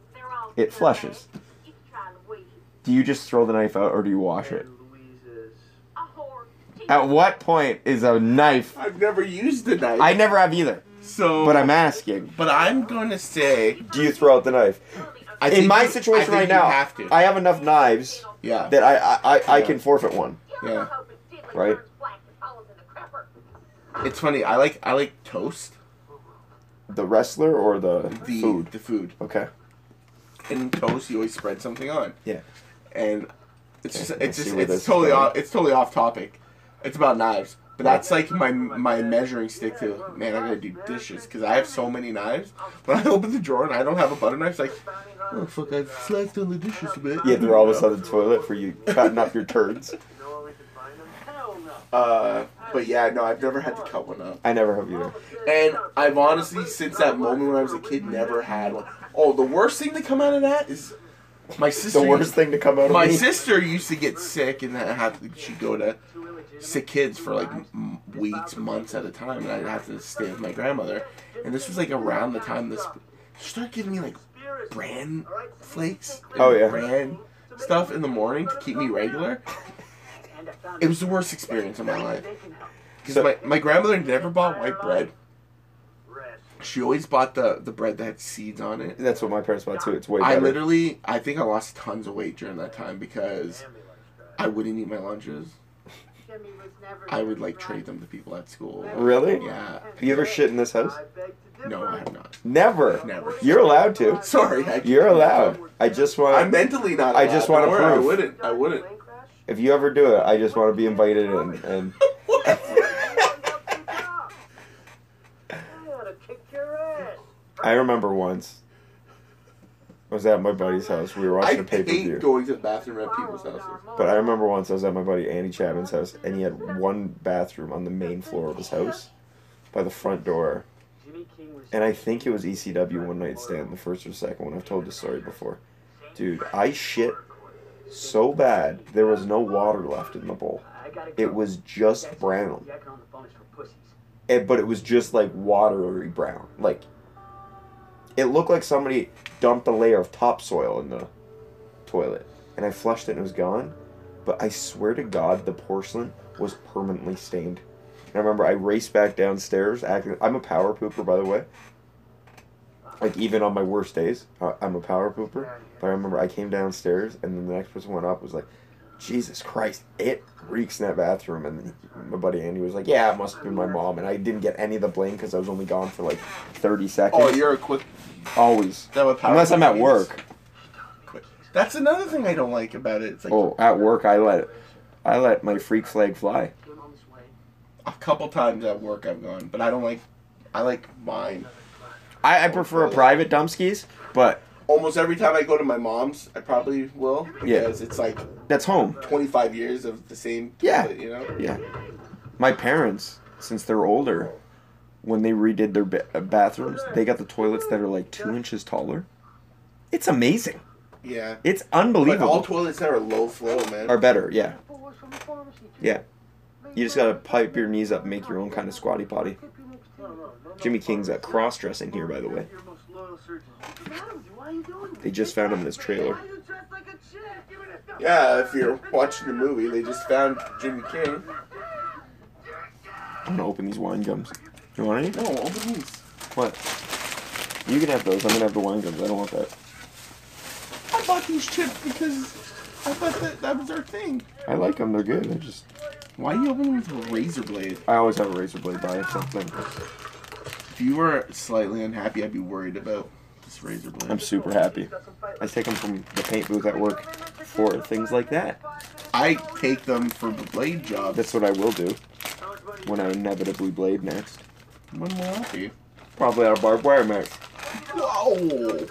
It flushes. You can try Louise. Do you just throw the knife out or do you wash it? Louise's. A whore. She At what point is a knife? I've never used a knife. I never have either, so, but I'm asking. but I'm going to say, Do you throw out the knife? I In think my you- situation I right think now, you have to. I have enough knives yeah. that I I, I, I can forfeit one. Yeah. Right. It's funny. I like I like toast. The wrestler or the, The food? The food. Okay. And toast, you always spread something on. Yeah. And it's Okay, just it's just it's totally off it's totally off topic. It's about knives. But that's like my my measuring stick to man. I gotta do dishes because I have so many knives. When I open the drawer and I don't have a butter knife, it's like, oh fuck, I've flexed on the dishes a bit. Yeah, they're always on the toilet for you cutting up your turds. You know where we can find him? Hell no. Uh, but yeah, no, I've never had to cut one up. I never have either. And I've honestly, since that moment when I was a kid, never had one. Oh, the worst thing to come out of that is my sister. The worst thing to come out of My me. sister used to get sick and have to, she'd go to sick kids for like m- weeks, months at a time, and I'd have to stay with my grandmother. And this was like around the time this she started giving me like bran flakes, and Oh, yeah. bran stuff in the morning to keep me regular. It was the worst experience of my life because So- my, my grandmother never bought white bread. She always bought the the bread that had seeds on it. That's what my parents bought too. It's way I literally, I think I lost tons of weight during that time because I wouldn't eat my lunches. I would like trade them to people at school. Really? Yeah. Have you ever shit in this house? I beg to differ. No, I have not. Never. Never. You're allowed to. Sorry, I You're allowed. I just want. I'm mentally not. I just wanna Don't I wouldn't. I wouldn't. Crash? If you ever do it, I just want to be invited and and. I ought to kick your ass. I remember once. I was at my buddy's house. We were watching a pay per hate view. going to the bathroom at people's houses. But I remember once I was at my buddy Andy Chapman's house, and he had one bathroom on the main floor of his house, by the front door. Jimmy King was And I think it was ECW one night stand, the first or second one. I've told this story before. Dude, I shit so bad there was no water left in the bowl. I gotta go. It was just brown. Yakking on the phone is for pussies. It, but it was just like watery brown. Like it looked like somebody dumped a layer of topsoil in the toilet. And I flushed it and it was gone. But I swear to God, the porcelain was permanently stained. And I remember I raced back downstairs. Acting, I'm a power pooper, by the way. Like even on my worst days, I'm a power pooper. But I remember I came downstairs, and then the next person went up was like, "Jesus Christ, it reeks in that bathroom." And my buddy Andy was like, "Yeah, it must have been my mom." And I didn't get any of the blame because I was only gone for like 30 seconds. Oh, you're a quick. always, that what power unless I'm at means? work. Quick. That's another thing I don't like about it. It's like Oh, at work, I let I let my freak flag fly. Came on his way. a couple times at work I've gone, but I don't like. I like mine. I, I prefer a private dumpskis, but Almost every time I go to my mom's, I probably will Yeah. because it's like that's home. 25 years of the same. Yeah. toilet, you know. Yeah. My parents, since they're older, when they redid their ba- uh, bathrooms, they got the toilets that are like two inches taller. It's amazing. Yeah. It's But all toilets that are low flow, man. Are better, yeah. Was from the pharmacy, too. Yeah. You just gotta pipe your knees up and make your own kind of squatty potty. Jimmy King's uh, cross-dressing here, by the way. Your most loyal surgeon. Adam, why are you doing this? They just found him in this trailer. Why are you dressed like a chick? Give me this stuff. Yeah, if you're watching the movie, they just found Jimmy King. I'm gonna open these wine gums. You want any? No, open these. What? You can have those. I'm gonna have the wine gums. I don't want that. I bought these chips because I thought that that was our thing. I like them. They're good. I just Why are you opening with a razor blade? I always have a razor blade by or something. If you were slightly unhappy, I'd be worried about this razor blade. I'm super happy. I take them from the paint booth at work for things like that. I take them for the blade jobs. That's what I will do when I inevitably blade next. When will that be? Probably out of barbed wire, mate. Whoa!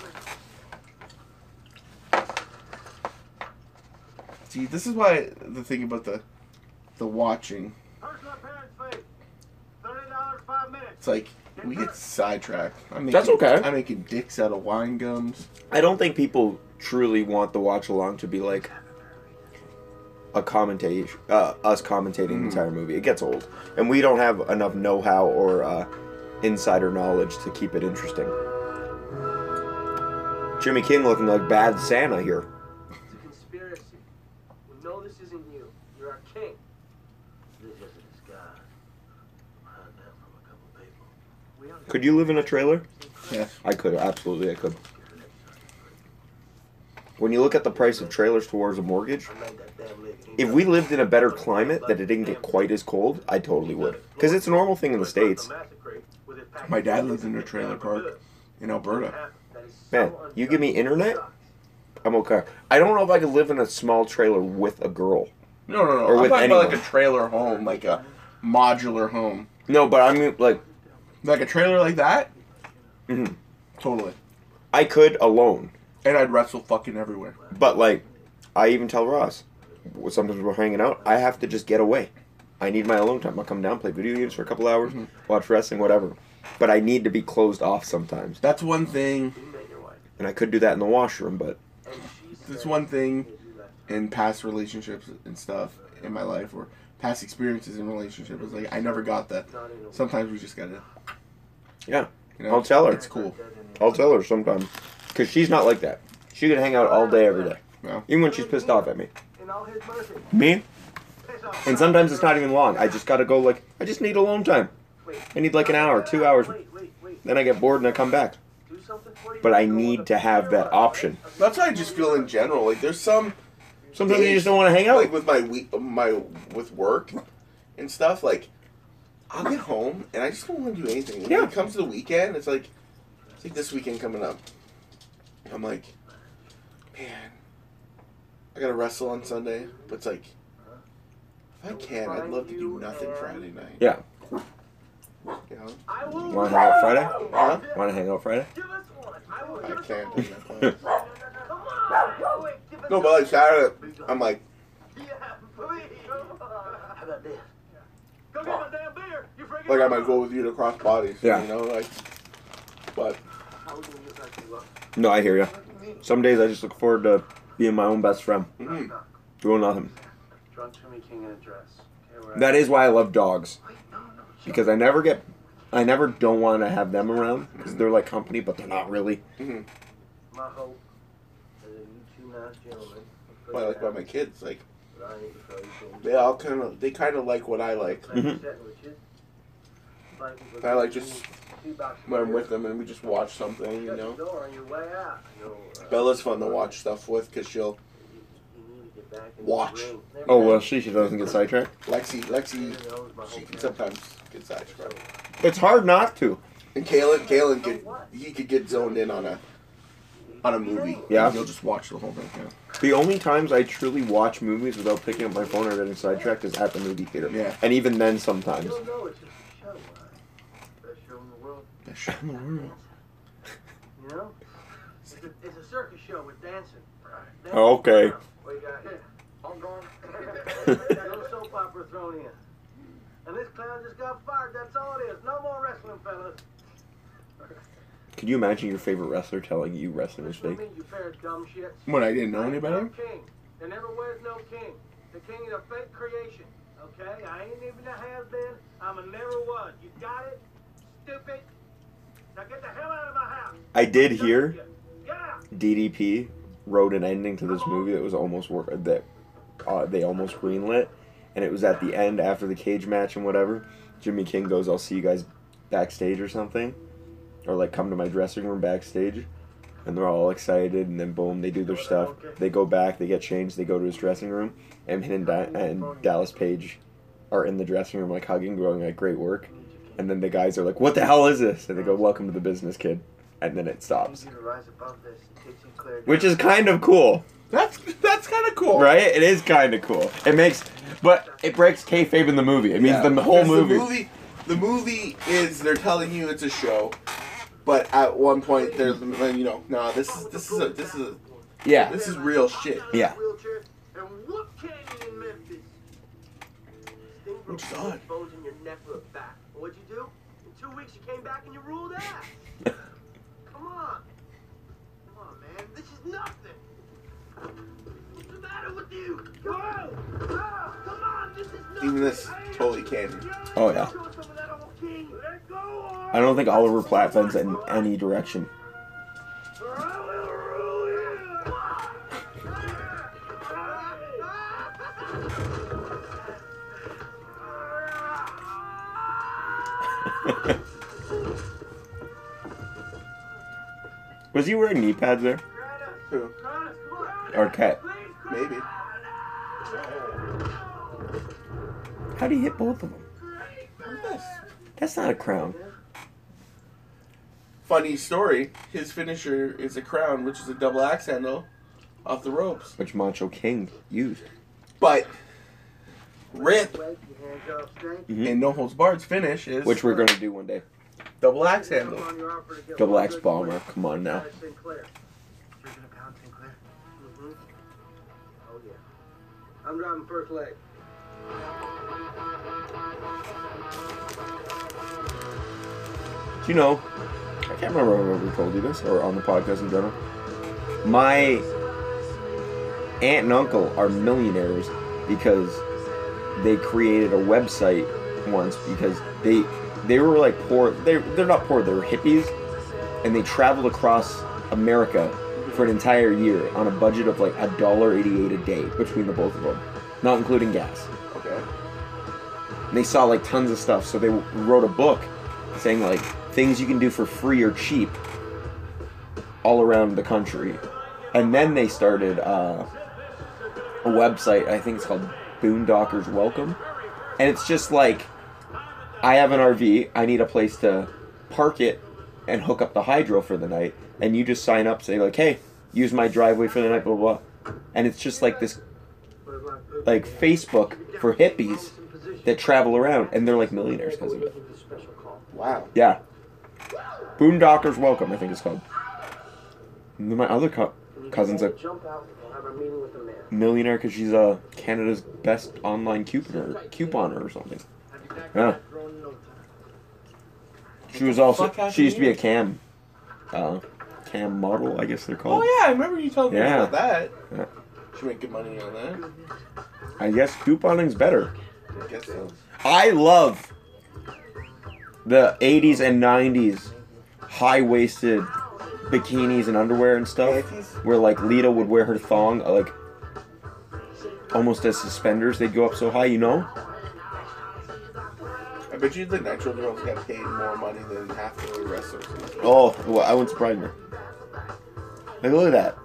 See, this is why the thing about the the watching. Hurts my parents' Thirty dollars, five minutes. It's like we get sidetracked. I'm making, That's okay. I'm making dicks out of wine gums. I don't think people truly want the watch along to be like a commentate, uh, us commentating the entire movie. It gets old, and we don't have enough know-how or uh, insider knowledge to keep it interesting. Jimmy King looking like bad Santa here. It's a conspiracy. We know this isn't you. You're our king. This is a disguise. Hide that from a couple people. We are Could you live in a trailer? Yeah. I could, absolutely, I could. When you look at the price of trailers towards a mortgage, if we lived in a better climate that it didn't get quite as cold, I totally would. Because it's a normal thing in the States. My dad lives in a trailer park in Alberta. Man, you give me internet, I'm okay. I don't know if I could live in a small trailer with a girl. No, no, no. Or I'm with talking about like a trailer home, like a modular home, No, but I mean, like, like a trailer like that. Mhm. Totally. I could alone. And I'd wrestle fucking everywhere. But, like, I even tell Ross, sometimes we're hanging out, I have to just get away. I need my alone time. I'll come down, play video games for a couple hours, watch wrestling, whatever. But I need to be closed off sometimes. That's one thing. And I could do that in the washroom, but That's one thing in past relationships and stuff in my life, or past experiences in relationships. Like I never got that. Sometimes we just gotta. Yeah. You know, I'll tell her. It's cool. I'll tell her sometime. Because she's not like that. She can hang out all day, every day. Yeah. Even when she's pissed off at me. In all his mercy. Me? Piss off. And sometimes it's not even long. I just gotta go, like, I just need alone time. I need like an hour, two hours. Wait, wait, wait. Then I get bored and I come back. Do something for you. But I need to have that option. That's how I just feel in general. Like there's some Sometimes you just don't want to hang out. like with my week, my with work and stuff. Like I'll get home and I just don't want to do anything. When Yeah. it comes to the weekend, it's like it's like this weekend coming up. I'm like, man, I gotta wrestle on Sunday, but it's like. If I can, I'd love to do nothing Friday night. Yeah. You know? I. Want to hang out Friday? Huh? Want to hang out Friday? Give us one. I will I give us can't. do that. Come on. Wait, give us No, but like Saturday, I'm like, Yeah, please. How about this? Go get my damn beer. You freaking. Like I might go with you to cross bodies. Yeah. You know, like, but How we gonna get back to luck? No, I hear you. Some days I just look forward to being my own best friend, mhm. doing nothing. Drunk Jimmy King in a dress. That is why I love dogs. Wait, no, no. Because I never get, I never don't want to have them around because they're like company, but they're not really. Mhm. My hope is that you two nice gentlemen. will Well, like by my kids, like what I need to throw you to. they all kind of, they kind of like what I like Mhm. Sandwiches. Thank you for I like just me two boxes when I'm with them and we just watch something. You know, the door on your way out. You'll, Bella's fun to watch stuff with because she'll you need to get back in Watch. the ring. Never Oh well, she she doesn't get sidetracked. Lexi, Lexi, He knows my she can sometimes get sidetracked. It's hard not to. And Kalen, Kalen could he could get zoned in on a on a movie. Yeah. he'll just watch the whole thing. Yeah. The only times I truly watch movies without picking up my phone or getting sidetracked is at the movie theater. Yeah. And even then, sometimes. You don't know, it's just a show, right? Best show in the world. Show in the world. You know? It's a, it's a circus show with dancing. Right. Oh, okay. What you got here? All gone. no soap opera thrown in. And this clown just got fired. That's all it is. No more wrestling, fellas. Could you imagine your favorite wrestler telling you wrestling is fake? me, you pair of dumb shits. When I didn't know any I better. king. There never was no king. The king is a fake creation. Okay? I ain't even a has been. I'm a never was. You got it? stupid. I did hear DDP wrote an ending to this movie that was almost that uh, they almost greenlit, and it was at the end after the cage match and whatever. Jimmy King goes, "I'll see you guys backstage or something," or like come to my dressing room backstage, and they're all excited, and then boom, they do their stuff. They go back, they get changed, they go to his dressing room, him and, and Dallas Page are in the dressing room like hugging, going like great work, and then the guys are like, "What the hell is this?" And they go, "Welcome to the business, kid," and then it stops, You to rise above this and take Sinclair down. which is kind of cool. That's that's kind of cool, Right? It is kind of cool. It makes, but it breaks kayfabe in the movie. It means Yeah, the whole movie. The movie, the movie is they're telling you it's a show, but at one point they're you know, no, this is this is a this is a, Yeah, this is real shit. Yeah. Wheelchair and whoop Kanyon in Memphis. Sting broke Which is odd. both bones in your neck look back. What'd you do? In two weeks you came back and you ruled ass. Come on. Come on, man. This is nothing. What's the matter with you? Whoa! Oh, come on, this is nothing. Even this totally canon. Oh, yeah. Show us some of that old king. Let go, I don't think Oliver Platt bends in any direction. Was he wearing knee pads there? Who? Or cat? Maybe. How do you hit both of them? That's not a crown. Funny story. His finisher is a crown, which is a double axe handle off the ropes. Which Macho King used. But Rip Wait, your hands up straight. Mhm. and No Holds Barred's finish is Which we're gonna do one day. Double axe Come handle. on, your to get Axe Bomber. Come on now. Guys, Sinclair. You're gonna pound Sinclair? Mm-hmm. Oh yeah. I'm driving first leg. Do you know? I can't remember if I ever told you this or on the podcast in general. My aunt and uncle are millionaires because they created a website once because they they were like poor. They they're not poor. They were hippies, and they traveled across America for an entire year on a budget of like a dollar eighty eight a day between the both of them, not including gas. Okay. And they saw like tons of stuff, so they wrote a book saying like things you can do for free or cheap all around the country. And then they started uh, a website, I think it's called Boondockers Welcome. And it's just like I have an RV, I need a place to park it and hook up the hydro for the night. And you just sign up, say like, hey, use my driveway for the night, blah blah. blah. And it's just like this like Facebook for hippies that travel around and they're like millionaires because of it. Wow. Yeah. Boondockers Welcome, I think it's called. And then my other co- cousin's a Jump out. We'll meeting with the millionaire because she's uh, Canada's best online couponer, couponer or something. Yeah. She was also she used to be a cam, uh, cam model, I guess they're called. Oh yeah, I remember you telling me Yeah. about that. Yeah. Should make good money on that. I guess couponing's better. I guess so. I love the 80s and 90s high waisted bikinis and underwear and stuff. Panties? Where like Lita would wear her thong uh, like almost as suspenders. They'd go up so high, you know? I bet you the Nitro girls got paid more money than half the wrestlers. Oh, well, I wouldn't surprise me. Like, look at that.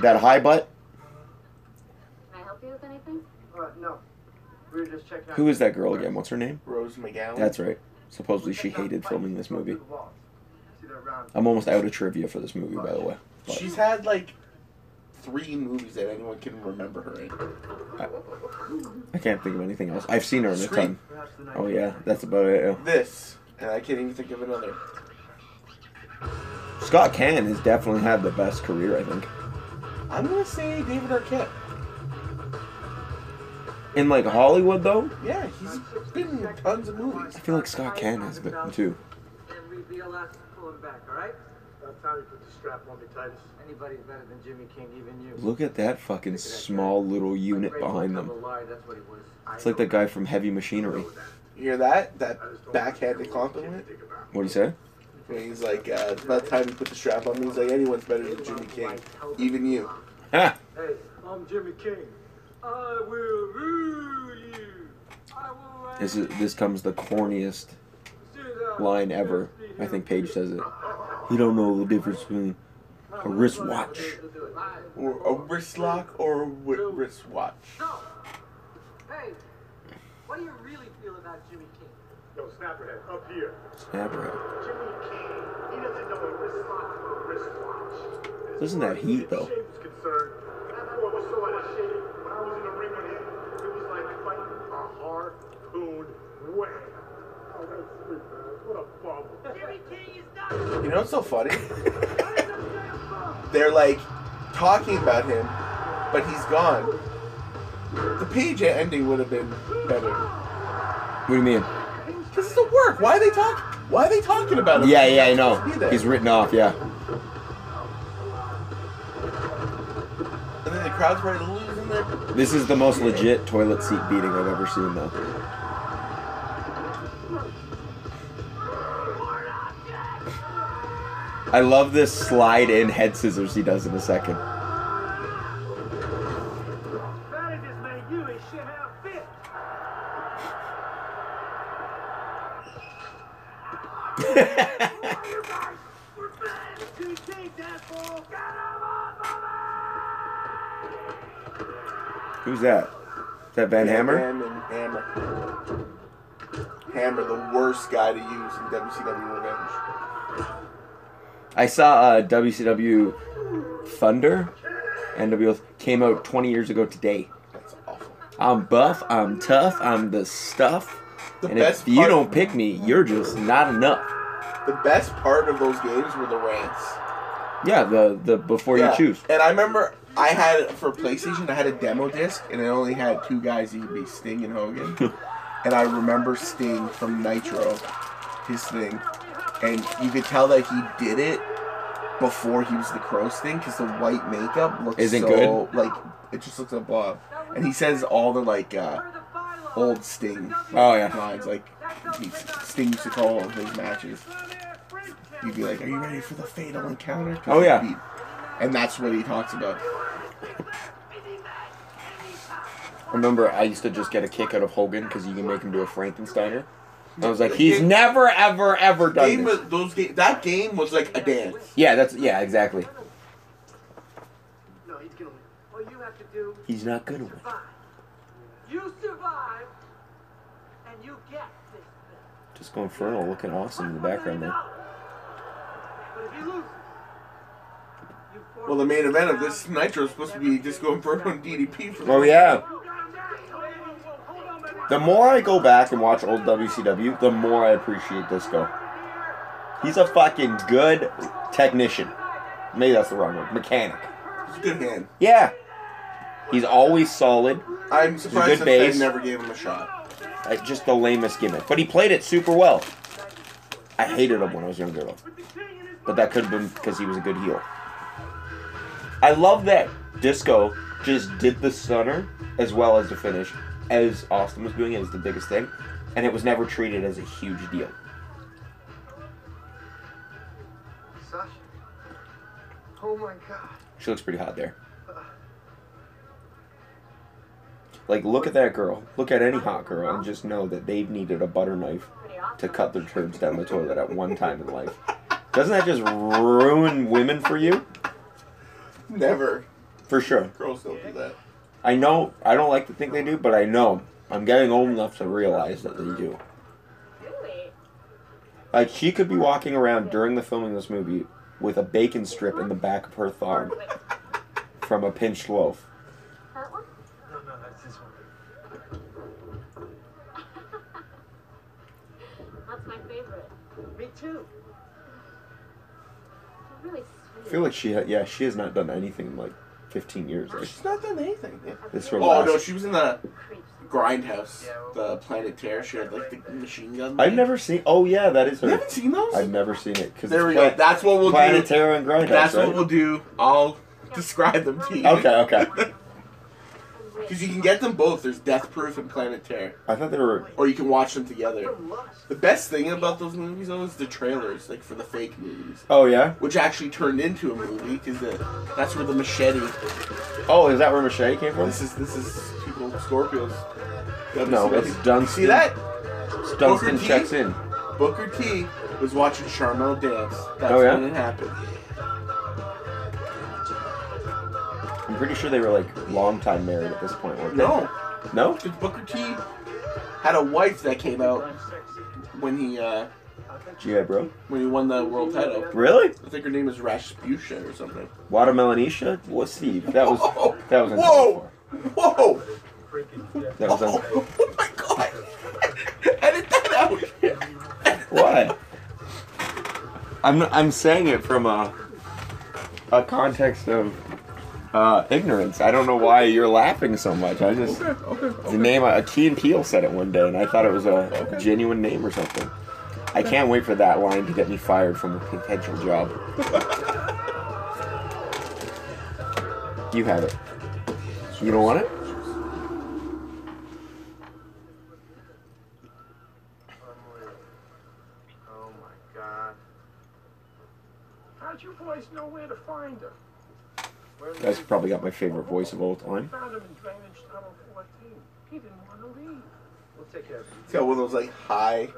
That high butt. Can I help you with anything? Uh, no. We were just checking out. Who is that girl again? What's her name? Rose McGowan. That's right. Supposedly she hated filming this movie. See that round- I'm almost out of trivia for this movie, by the way. But She's had like three movies that anyone can remember her in. I can't think of anything else. I've seen her in a ton. Perhaps the night Oh yeah, that's about it. yeah. This, and I can't even think of another. Scott Caan has definitely had the best career, I think. I'm gonna say David Arquette. In like Hollywood though, Yeah, he's been in tons of movies. I feel like Scott Caan has been too. And we BLS pull him back, all right? That's how you put the strap on me, Titus. Anybody's better than Jimmy King, even you. Look at that fucking small little unit behind them. That's what he was. It's like the guy from Heavy Machinery. You hear that? That backhanded compliment? What do you say? And he's like, uh, it's about time you put the strap on me. He's like, anyone's better than Jimmy King. Even you. Ha! Hey, I'm Jimmy King. I will rule you. I will. This is this comes the corniest line ever. I think Page says it. You don't know the difference between a wristwatch. Or a wrist lock or a wi- wristwatch. So, hey, what do you really feel about Jimmy King? Yo, Snapperhead, up here. Snapper. Jimmy King, he doesn't know a wristwatch from a wristwatch. Doesn't that heat though? Shape is concerned. That boy was so out of shape. When I was in the ring with him, it was like fighting a harpoon whale. Oh, that's sweet, man. What a bum. Jimmy King is not. You know what's so funny? They're like talking about him, but he's gone. The page ending would have been better. What do you mean? This is the work. Why are they talk? Why are they talking about him? Yeah, yeah, I know. He's written off. Yeah. And then the crowd's ready to lose, This is the most legit toilet seat beating I've ever seen, though. I love this slide in head scissors he does in a second. Better just made you, he should have fit. Jimmy King, asshole. Get him off of Who's that? Is that Van Hammer? Van Hammer. Hammer, the worst guy to use in WCW Revenge. I saw uh, WCW Thunder. NWO came out 20 years ago today. That's awful. I'm buff. I'm tough. I'm the stuff. The and best if you don't pick me, you're just not enough. The best part of those games were the rants. Yeah, the the before Yeah. you choose. And I remember I had for PlayStation, I had a demo disc, and it only had two guys. It could be Sting and Hogan. and I remember Sting from Nitro, his thing, and you could tell that he did it before he was the crow's Sting because the white makeup looks Isn't so good? like it just looks like blob. And he says all the like uh, old Sting Oh yeah. lines, like he, Sting used to call his matches. He'd be like, "Are you ready for the fatal encounter?" Oh, yeah. he- and that's what he talks about. Remember, I used to just get a kick out of Hogan because you can make him do a Frankensteiner. I was like, he's never, ever, ever done Game this. was, those ga- that game was like a dance. Yeah, that's yeah, exactly. No, he's gonna win. All you have to do He's not gonna is win. You survive, and you get this thing. Disco Inferno looking awesome in the background there. But if he loses, you Well, the main event of this Nitro is supposed to be Disco Inferno and DDP. For Oh yeah. The more I go back and watch old WCW, the more I appreciate Disco. He's a fucking good technician. Maybe that's the wrong word. Mechanic. He's a good hand. Yeah. He's always solid. I'm surprised good that base. Never gave him a shot. Uh, Just the lamest gimmick. But he played it super well. I hated him when I was younger though. But that could have been because he was a good heel. I love that Disco just did the stunner as well as the finish as Austin was doing it as the biggest thing. And it was never treated as a huge deal. Sasha. Oh my god. She looks pretty hot there. Like, look at that girl. Look at any hot girl and just know that they've needed a butter knife to cut their turds down the toilet at one time in life. Doesn't that just ruin women for you? Never. For sure. Girls don't do that. I know, I don't like to think they do, but I know. I'm getting old enough to realize that they do. Like, she could be walking around during the filming of this movie with a bacon strip in the back of her thong from a pinched loaf. That one? No, no, this one. That's my favorite. Me too. You're really I feel like she, ha- yeah, she has not done anything like 15 years. Like, She's not done anything. Yeah. this her Oh last. no, she was in the Creeps. Grindhouse, the Planet Terror. She had like the machine gun. I've never seen. Oh yeah, that is You her. haven't seen those? I've never seen it because there we go. That's what we'll Planet do. Planet Terror and Grindhouse. That's right? what we'll do. I'll describe them to you. Okay, okay. Because Because you can get them both. There's Death Proof and Planet Terror. I thought they were. Or you can watch them together. The best thing about those movies, though, is the trailers, like for the fake movies. Oh yeah. Which actually turned into a movie, because that's where the machete. Oh, is that where Machete came from? This is this is people Scorpios. No, it's Dunston. See that? Dunston checks in. Booker T was watching Sharmell dance. That's Oh, yeah? when it happened. I'm pretty sure they were like long time married at this point. weren't they? No, No. because Booker T had a wife that came out when he uh, GI bro. when he won the world title. Really? I think her name is Rasputia or something. Watermelonisha? What Steve? That was Whoa! that was Whoa! Whoa! That was Oh, oh my god! Edit that out! Why? I'm I'm saying it from a a context of uh, ignorance. I don't know why you're laughing so much. I just Okay, okay, the name uh, Key and Peele said it one day, and I thought it was a genuine name or something. I can't wait for that line to get me fired from a potential job. You have it. You don't want it? Oh my god. How'd you boys know where to find her? Where That's probably got my favorite voice of all time. Found him in drainage tunnel 14. He didn't want to leave. We'll take care of it. It's got one of those like high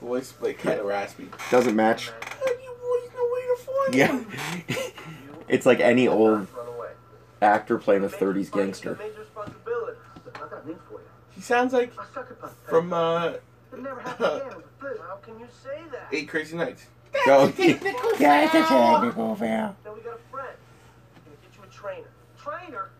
voice, like kind of raspy. Doesn't match. How do you boys know where to find Yeah. it's like any old actor playing a 30s gangster. Major responsibility. I got an in for you. He sounds like I suck from uh, It never happened again. It was a flirt. How can you say that? Eight Crazy Nights. Go. Then we got a friend. Gonna get you a trainer. Trainer?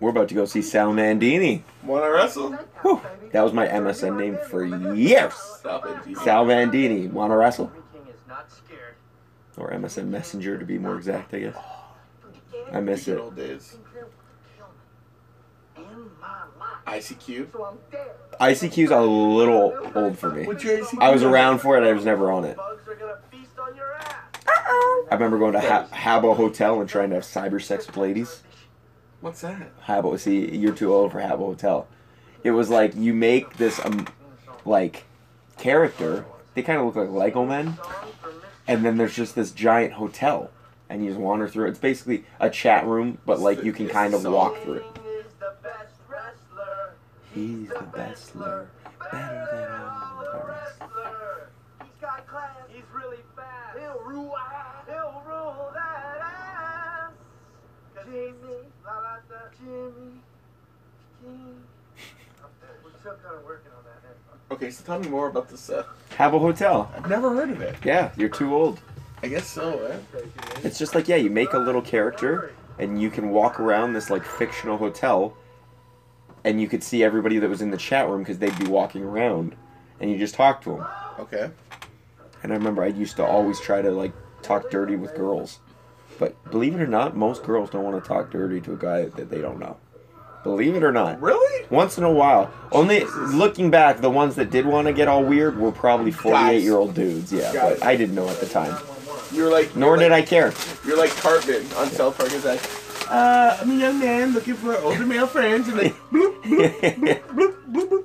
We're about to go see Sal Bandini. Wanna wrestle? Whew. That was my MSN name for years. Stop it. Sal Bandini. Wanna wrestle? King is not scared. Or MSN Messenger to be more exact, I guess. I miss it. old days. In my life. ICQ. So ICQ's a little old for me. What's your ICQ? I was around for it, I was never on it. Bugs are gonna feast on your ass. I remember going to ha- Habbo Hotel and trying to have cyber sex with ladies. What's that? Habbo, see, you're too old for Habbo Hotel. It was like you make this um, like character. They kind of look like Lego men, and then there's just this giant hotel, and you just wander through. it. It's basically a chat room, but like you can kind of walk through it. King is the best wrestler. He's the bestler, better than all the rest. wrestler. He's got class. He's really fast. He'll rule Okay, so tell me more about this. Uh, a Hotel. I've never heard of it. Yeah, you're too old. I guess so, eh? It's just like yeah, you make a little character, and you can walk around this like fictional hotel, and you could see everybody that was in the chat room because they'd be walking around, and you just talk to them. Okay. And I remember I used to always try to like talk dirty with girls, but believe it or not, most girls don't want to talk dirty to a guy that they don't know. Believe it or not. Really? Once in a while. Only looking back, the ones that did want to get all weird were probably 48 year old dudes. Yeah, Guys. but I didn't know at the time. You're like. Nor you're did I care. You're like Cartman on South Park. Is like, uh, I'm a young man looking for older male friends, and like, bloop, bloop, bloop, bloop, bloop.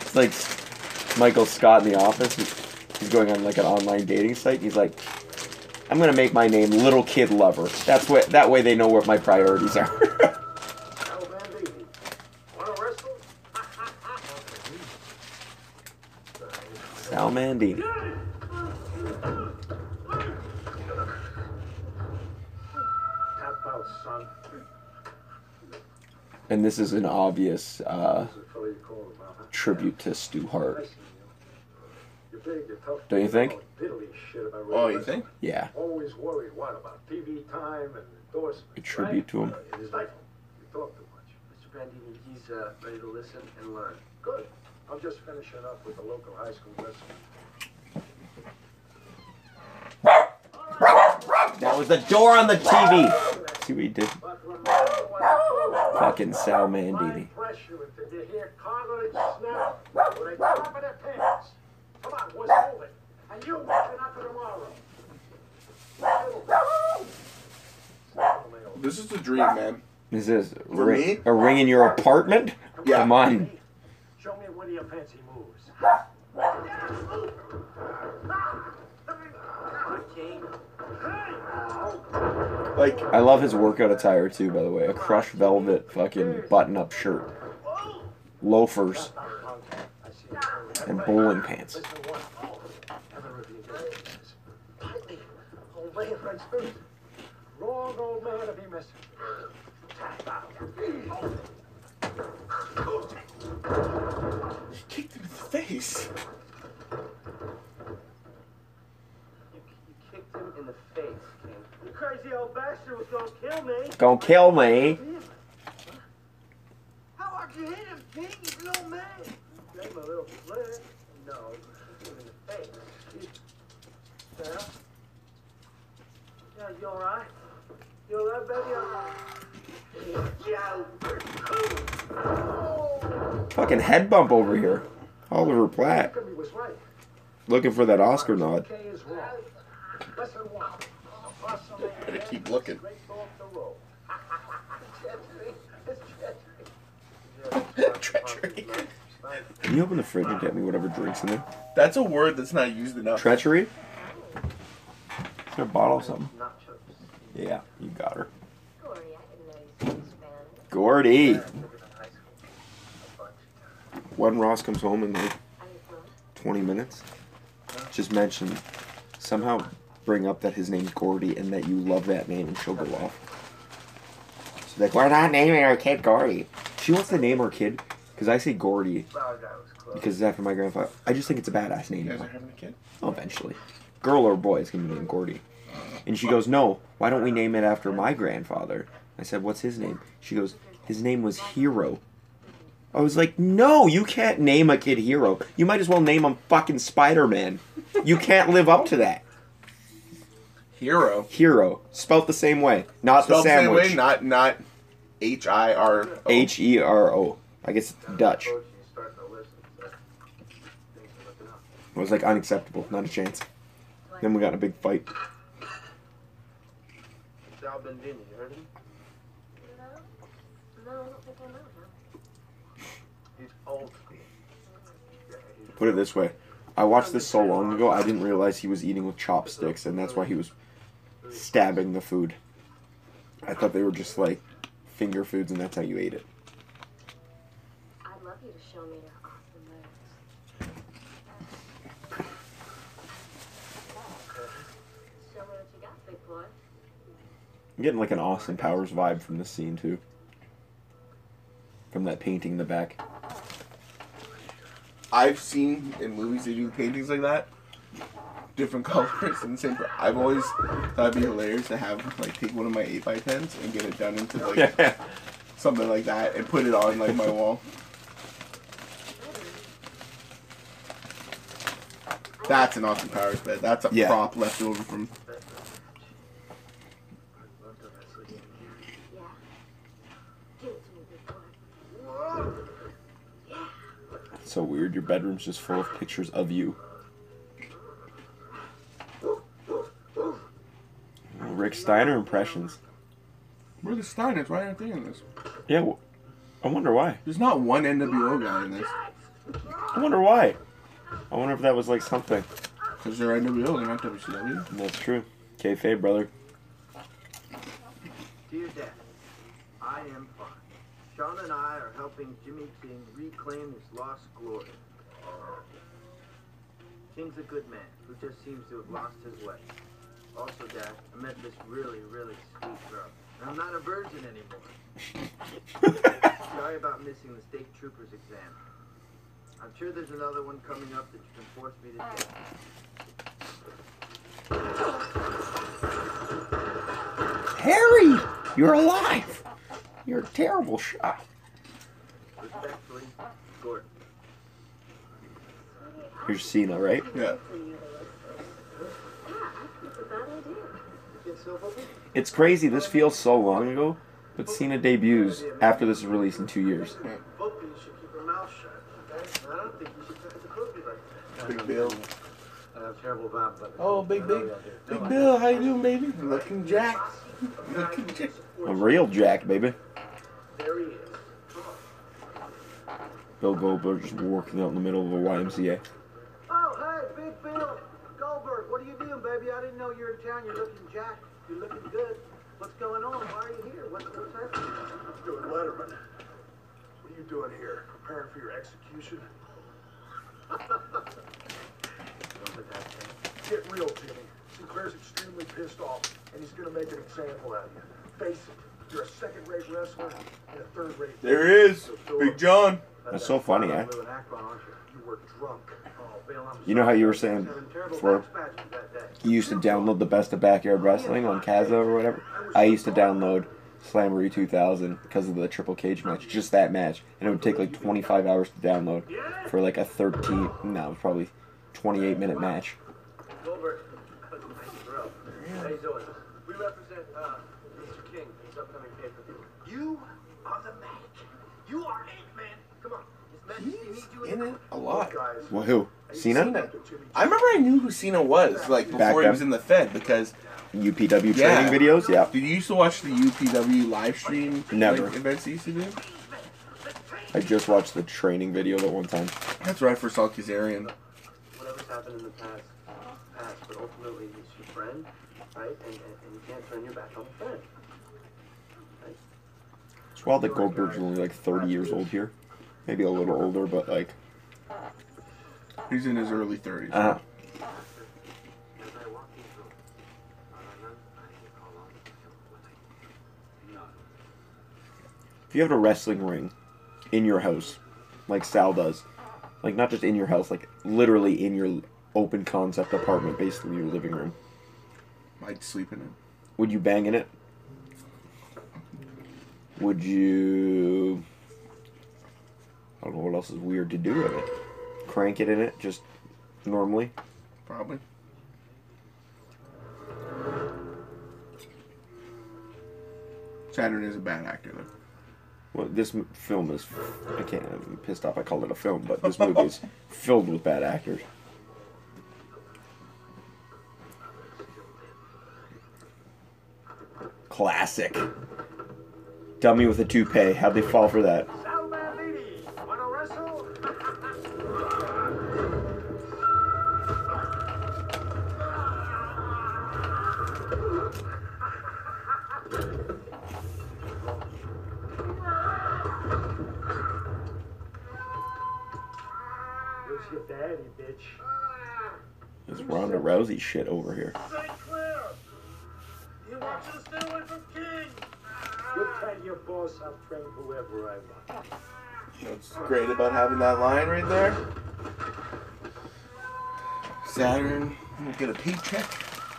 It's like Michael Scott in The Office. He's going on like an online dating site. He's like, I'm gonna make my name Little Kid Lover. That's what. That way they know what my priorities are. Sal Bandini. And this is an obvious uh, tribute to Stu Hart. Don't you think? Diddly shit about Oh, you wrestling. think? Yeah, Always worried, what, about TV time and endorsement? a tribute to him. It is stifle. You talk too much. Mr. Bandini, he's uh, ready to listen and learn. Good. I'm just finishing up with the local high school wrestling. That was the door on the TV. See what he did? But remember what I told you. Fucking Sal Bandini. pressure until you hear cartilage snap or they drop in their pants. Come on, boys, move it. And you working up for tomorrow. This is a dream, man. Is this For ring, me? a ring in your apartment? Yeah. Come on. Show me one of your fancy moves. Like, I love his workout attire too, by the way. A crushed velvet fucking button up shirt, loafers, and bowling pants. Old man right through. Wrong old man to be missing. he kicked him in the face. You, you kicked him in the face, King. You crazy old bastard was gonna kill me. Gonna kill me. How hard you hit him, King? He's an old man. Gave him a little flirt. No, you kicked him in the face. Sarah? Yeah, you alright? You alright, baby? Alright. Joe. Fucking head bump over here. Oliver Platt right. looking for that Oscar nod. Okay is wrong. Lesson one. Muscle man Better keep looking. straight off the road. Treachery. Treachery. Treachery. Can you open the fridge and get me whatever drinks in there? That's a word that's not used enough. Treachery? Is there a bottle of something? Nachos. Yeah, you got her. Corey, I didn't know you spoke Spanish. Gordy. I took it in high school. A bunch. When Ross comes home in like I didn't know. 20 minutes, just mention, somehow bring up that his name's Gordy and that you love that name and she'll go off. She's like, we're not naming our kid Gordy. She wants to name her kid because I say Gordy Well, that was close. because it's after my grandfather. I just think it's a badass You name. guys are having a kid? Oh, eventually. Girl or boy is going to be named Gordy. And she goes, no, why don't we name it after my grandfather? I said, what's his name? She goes, his name was Hero. I was like, no, you can't name a kid Hero. You might as well name him fucking Spider Man. You can't live up to that. Hero. Hero, spelt the same way, not Spelled the sandwich. way, not not H I R O. H E R O. I guess it's Dutch. Coach, you starting to listen, so things are looking up. I was like, unacceptable, not a chance. Then we got in a big fight. Sal Bandini, you heard him? No? No, I don't think I know him. He's old school. Yeah, he's Put it this way. I watched this so long ago, I didn't realize he was eating with chopsticks, and that's why he was stabbing the food. I thought they were just like finger foods, and that's how you ate it. I'd love you to show me your awesome moves. Show me what you got, big boy. I'm getting like an Austin Powers vibe from this scene too. From that painting in the back. I've seen in movies they do paintings like that, different colors and the same. I've always thought it'd be hilarious to have like take one of my eight by tens and get it done into like something like that and put it on like my wall. That's an Austin Powers bed. That's a Yeah. prop left over from. love to wrestle you. Yeah. Give it to me, big boy. It's so weird. Your bedroom's just full of pictures of you. Rick Steiner impressions. Where are the Steiners? Why aren't they in this? Yeah, wh- I wonder why. There's not one NWO guy in this. I wonder why. I wonder if that was like something. Because they're NWO, they're not WCW. That's true. Kayfabe, brother. Dear Dad, I am Sean and I are helping Jimmy King reclaim his lost glory. King's a good man who just seems to have lost his way. Also, Dad, I met this really, really sweet girl. And I'm not a virgin anymore. Sorry about missing the state trooper's exam. I'm sure there's another one coming up that you can force me to take. Harry, you're alive. You're a terrible shot. Respectfully, Gordon. Here's Cena, right? Yeah. That's a bad idea. You get silver? It's crazy. This feels so long ago, but Cena debuts after this is released in two years. Both of you should keep your mouth shut, okay? I don't think you should touch the cookie like that. Big Bill. I have terrible Oh, Big Big. Big Bill, how you doing, baby? Looking jacked. Looking jacked. A real Jack, baby. There he is. Bill Goldberg just working out in the middle of a YMCA. Oh, hey, Big Bill. Goldberg, what are you doing, baby? I didn't know you were in town. You're looking jacked. You're looking good. What's going on? Why are you here? What's, what's happening? I'm doing Letterman. What are you doing here? Preparing for your execution? Get real, Jimmy. Sinclair's extremely pissed off, and he's gonna make an example out of you. Face it, you're a second-rate wrestler and a third-rate. There he is, Big John. That's so funny, eh? Live in Akron, aren't you? You were drunk. Oh, Bill, I'm You know how you were saying before, back spasms that day. You used to download the best of backyard wrestling on Kazaa or whatever. I used to download Slamboree 2000 because of the triple cage match, just that match, and it would take like 25 hours to download for like a 13, no, it was probably 28 minute match. Goldberg, nice throw. How you doing? In it a lot. Guys, Well, who? Cena? Cena. I remember I knew who Cena was like Back before he was in the Fed because UPW Yeah. training videos? Yeah. did you used to watch the UPW live stream Never. like, events he used to do? I just watched the training video that one time. That's where I first saw Kazarian. Whatever's happened in the past, past, but ultimately he's your friend, right? And, and, and you can't turn your back on a friend. Right? It's wild that Goldberg's only like 30 years old here. Maybe a little older, but like, He's in his early 30s. uh, As I walk into uh, I call on No. if you have a wrestling ring in your house, like Sal does, like not just in your house, like literally in your open concept apartment, basically your living room, I'd sleep in it. would you bang in it? Would you? I don't know what else is weird to do with it. Crank it in it just normally. Probably. Saturn is a bad actor though. Well, this film is. I can't. I'm pissed off. I called it a film, but this movie is filled with bad actors. Classic. Dummy with a toupee. How'd they fall for that? Sal Bandini, wanna wrestle? Where's your daddy, bitch? It's Ronda Rousey shit over here. St. You want you to stay away from King! You tell your boss I'll train whoever I want. What's great about having that line right there? Saturn will get a paycheck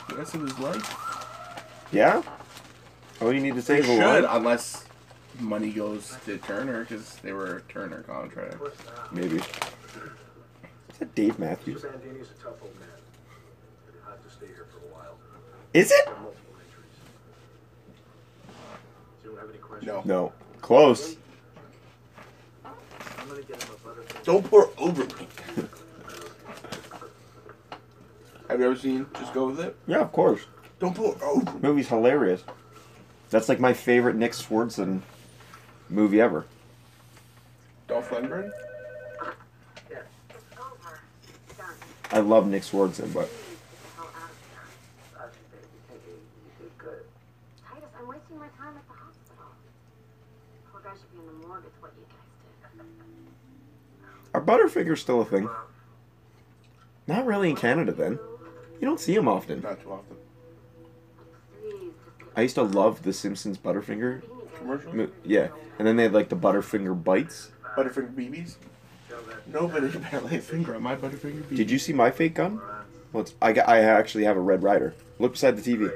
the rest of his life. Yeah? All you need to say is a Should, line? unless money goes to Turner because they were a Turner contract. Maybe. Is that Dave Matthews? Bandini's a tough old man. He'll have to stay here for a while. Is it? Got multiple injuries. You don't have any it? No. No. Close. I'm gonna get him a butterfly. Don't pour over me. Have you ever seen Just Go With It? Yeah, of course. Don't pour over me. Movie's hilarious. That's like my favorite Nick Swardson movie ever. Dolph Lundgren? It's I love Nick Swardson, but Please get the hell out of here. I think you think you did good. Titus, I'm wasting my time at the hospital. Poor guy should be in the morgue. It's what you guys did. Are Butterfingers still a thing? Not really in Canada then. You don't see them often. Not too often. Please, just get I used to love the Simpsons Butterfinger. Commercial? Yeah, and then they had like the Butterfinger bites. Butterfinger BBs? Nobody better lay a finger on my Butterfinger BB. Did you see my fake gun? Well, it's, I got, I actually have a Red Ryder. Look beside the TV.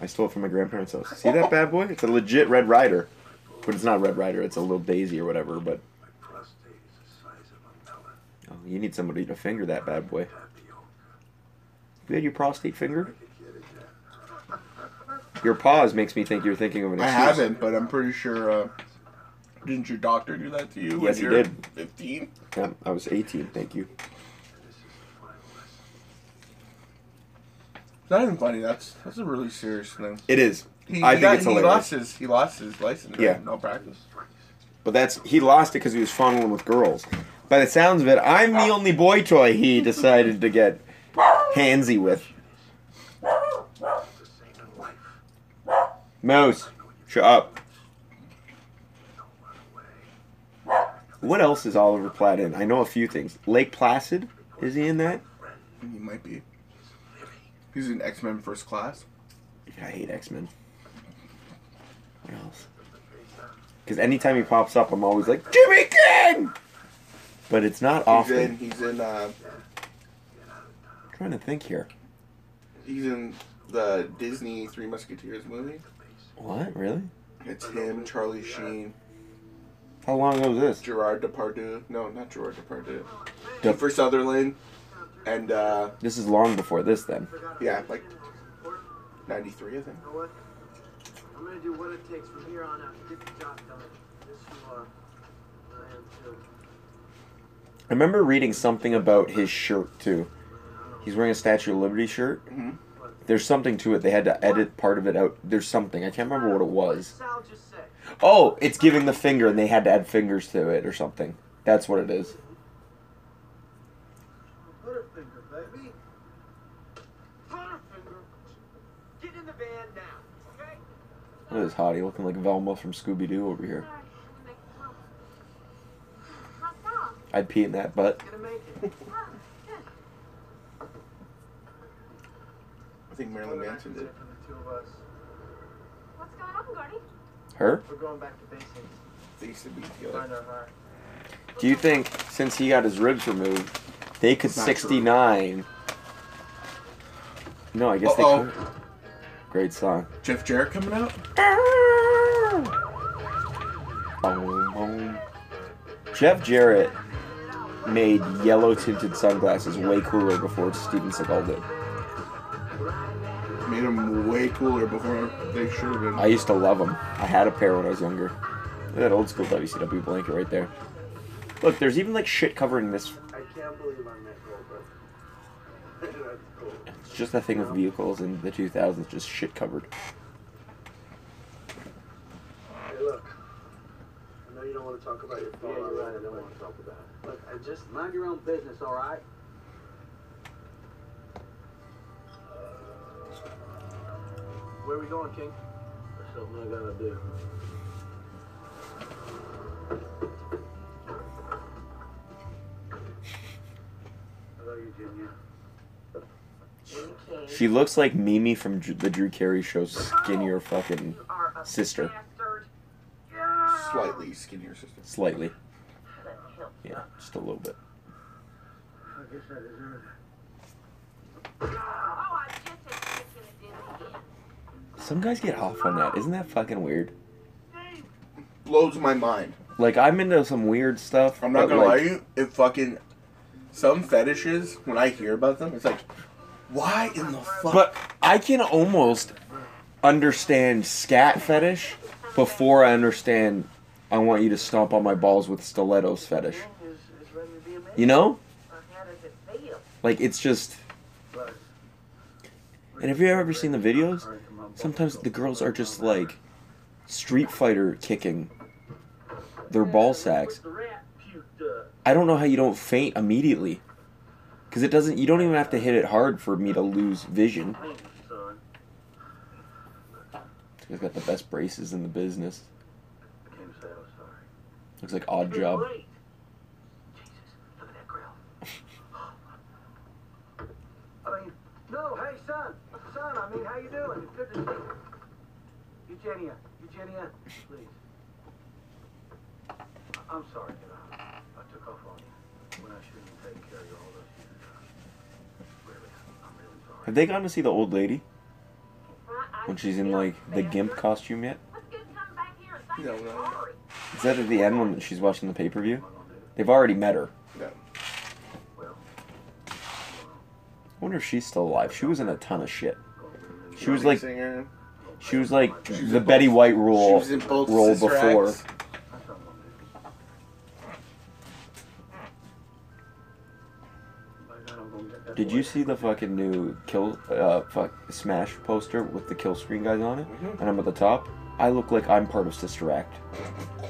I stole it from my grandparents' house. See that bad boy? It's a legit Red Ryder, but it's not Red Ryder. It's a little Daisy or whatever. But Prostate is the size of a melon. oh, you need somebody to finger that bad boy. You had your prostate fingered? Your pause makes me think you're thinking of an excuse. I haven't, but I'm pretty sure. Uh, didn't your doctor do that to you? Yes, he did. 15? Yeah, I was 18. Thank you. It's not even funny. That's that's a really serious thing. It is. He, I he think got- it's he lost his he lost his license. Yeah. no practice. But that's he lost it because he was fondling with girls. By the sounds of it, I'm the oh. only boy toy he decided to get handsy with. Mouse, shut up. What else is Oliver Platt in? I know a few things. Lake Placid, is he in that? He might be. He's in X Men First Class. I hate X Men. What else? Because anytime he pops up, I'm always like Jimmy King. But it's not He's often. in. He's in. Uh, I'm trying to think here. he's in the Disney Three Musketeers movie. What? Really? It's him, Charlie Sheen, How long ago was this? Gerard Depardieu. No, not Gerard Depardieu. Dep- Kiefer Sutherland, and uh, This is long before this, then. yeah, like '93, I think. You know what? I'm gonna do what it takes from here on out to get the job done. Yes, you are. I am too. I remember reading something about his shirt too. He's wearing a Statue of Liberty shirt. Mhm. There's something to it. They had to edit part of it out. There's something. I can't remember what it was. Sal just say? Oh, it's giving the finger, and they had to add fingers to it or something. That's what it is. Butterfinger, baby. Butterfinger. Get in the van now, okay? Look at this hottie looking like Velma from Scooby Doo over here. Sorry, I'm gonna make it home. How's that? I'd pee in that butt. Gonna make it. Oh, good. I think Marilyn Manson did. For the two of us. What's going on, Gordy? Her? We're going back to basics. They used to be together. Find our heart. Do you think since he got his ribs removed, they could Not true. 69? No, I guess Uh-oh. they could. Great song. Jeff Jarrett coming out. Boom, boom. Jeff Jarrett made yellow tinted sunglasses way cooler before Steven Seagal did. Made them way cooler before they should have been. I used to love them. I had a pair when I was younger. Look at that old school WCW blanket right there. Look, there's even like shit covering this. I can't believe I met Goldberg. It's just that thing with vehicles in the 2000s, just shit covered. Hey, look. I know you don't want to talk about your phone. Yeah, you're right. I don't want to talk about it. Look, I uh, just mind your own business, all right? Where are we going, King? There's something I gotta do. Hello, Eugenia. She looks like Mimi from Dr- the Drew Carey show, skinnier fucking sister. Slightly skinnier sister. Slightly. Yeah, just a little bit. I guess I deserve I just said you were gonna do it. Some guys get off on that. Isn't that fucking weird? Blows my mind. Like, I'm into some weird stuff. I'm not but, gonna lie to you. It fucking some fetishes when I hear about them, it's like, why in the fuck? But I can almost understand scat fetish before I understand I want you to stomp on my balls with stilettos fetish. Is, is ready to be amazing. You know? Like, it's just. And have you ever seen the videos? Sometimes the girls are just like Street Fighter kicking their ball sacks. The rat puked up. I don't know how you don't faint immediately. Because it doesn't, you don't even have to hit it hard for me to lose vision. He's got the best braces in the business. I came to say I was sorry. Looks like odd job. Great. Jesus, look at that grill. I mean, no, hey, son. Son, I mean, how you doing? It's good to see you. Eugenia, Eugenia, please. I- I'm sorry that I, I took off on you when I shouldn't have taken care of you all those years. Really, I'm really sorry. Have they gone to see the old lady when she's in like the gimp costume yet? Let's get come back here and say No, no. Is that at the end when she's watching the pay per view? They've already met her. Yeah. I wonder if she's still alive. She was in a ton of shit. She was like singer. she was like She was the Betty both- White role was in both role before. Acts. that's not one movie. By Did you see the fucking new kill uh fuck Smash poster with the kill screen guys on it? Mhm. And I'm at the top. I look like I'm part of Sister Act.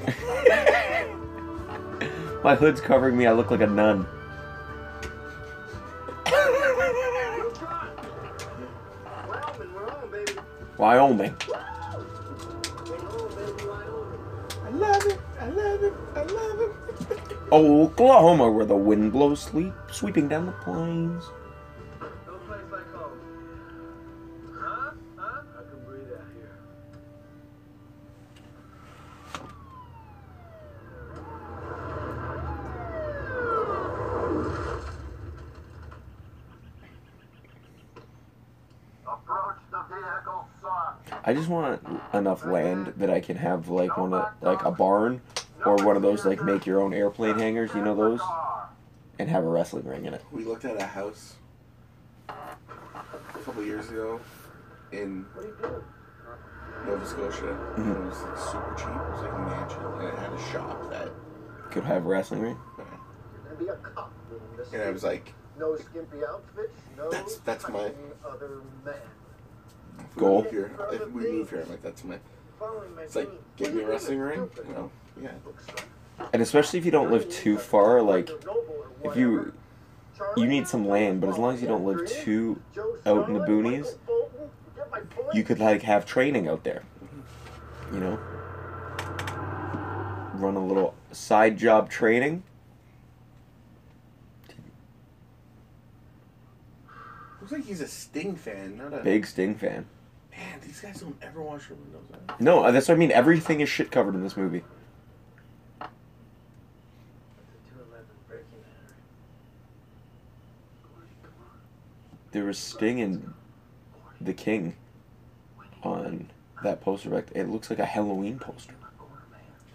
My hood's covering me. I look like a nun. Wyoming, we're on, baby. Wyoming. We're on, baby, Wyoming. I love it. I love it. I love it. Oklahoma, where the wind blows sleep, sweeping down the plains. I just want enough land that I can have like one of like a barn or one of those like make your own airplane hangars, you know those, and have a wrestling ring in it. We looked at a house a couple years ago in What are you doing? Nova Scotia. And it was like super cheap. It was like a mansion, and it had a shop that. Could have a wrestling ring. And be a cop in the And I was like, No skimpy outfits, no That's- that's my- other man. Goal. here, if we move here, I'm like, that's my. It's like, get me a wrestling ring. You know, yeah. And especially if you don't live too far, like if you you need some land, but as long as you don't live too out in the boonies, you could like have training out there. You know? Run a little side job training. Looks like he's a Sting fan, not a. Big Sting fan. Man, these guys don't ever wash their windows out. No, uh, that's what I mean. Everything is shit covered in this movie. That's a 211 breaking and There was Sting and the King on that poster back. It looks like a Halloween poster.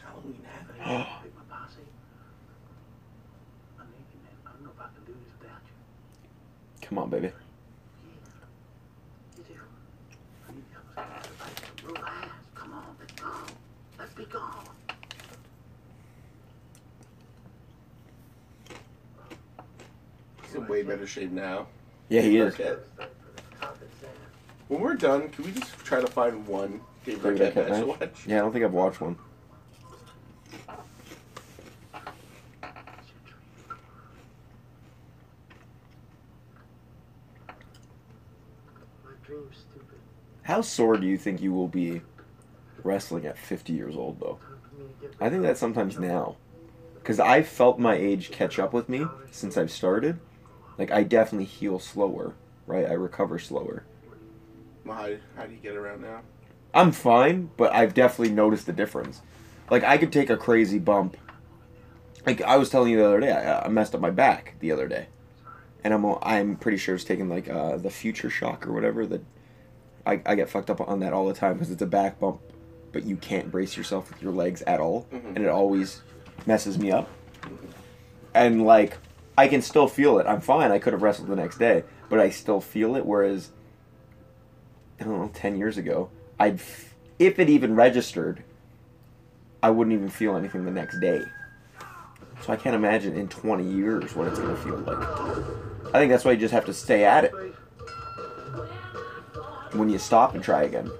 Halloween havoc. Pick my posse. I'm naked, man. I don't know if I can do this without you. Come on, baby. You do. I need to help us. Relax. Come on, let's go. Let's be gone. He's in way better shape now. Yeah, he is. Arquette. When we're done, can we just try to find one Dave David Arquette Arquette match to watch? Yeah, I don't think I've watched one. My dream's stupid. How sore do you think you will be wrestling at 50 years old, though? Time for me to get I think that sometimes now. Because I felt my age catch up with me since I've started. Like, I definitely heal slower, right? I recover slower. Well, How, how do you get around now? I'm fine, but I've definitely noticed the difference. Like, I could take a crazy bump. Like, I was telling you the other day, I, I messed up my back the other day. And I'm, I'm pretty sure it's taking, like, uh, the future shock or whatever. That I, I get fucked up on that all the time because it's a back bump, but you can't brace yourself with your legs at all. Mhm. And it always messes me up. And, like, I can still feel it. I'm fine. I could have wrestled the next day, but I still feel it. Whereas, I don't know, 10 years ago, I'd, f- if it even registered, I wouldn't even feel anything the next day. So I can't imagine in 20 years what it's going to feel like. I think that's why you just have to stay at it. When you stop and try again.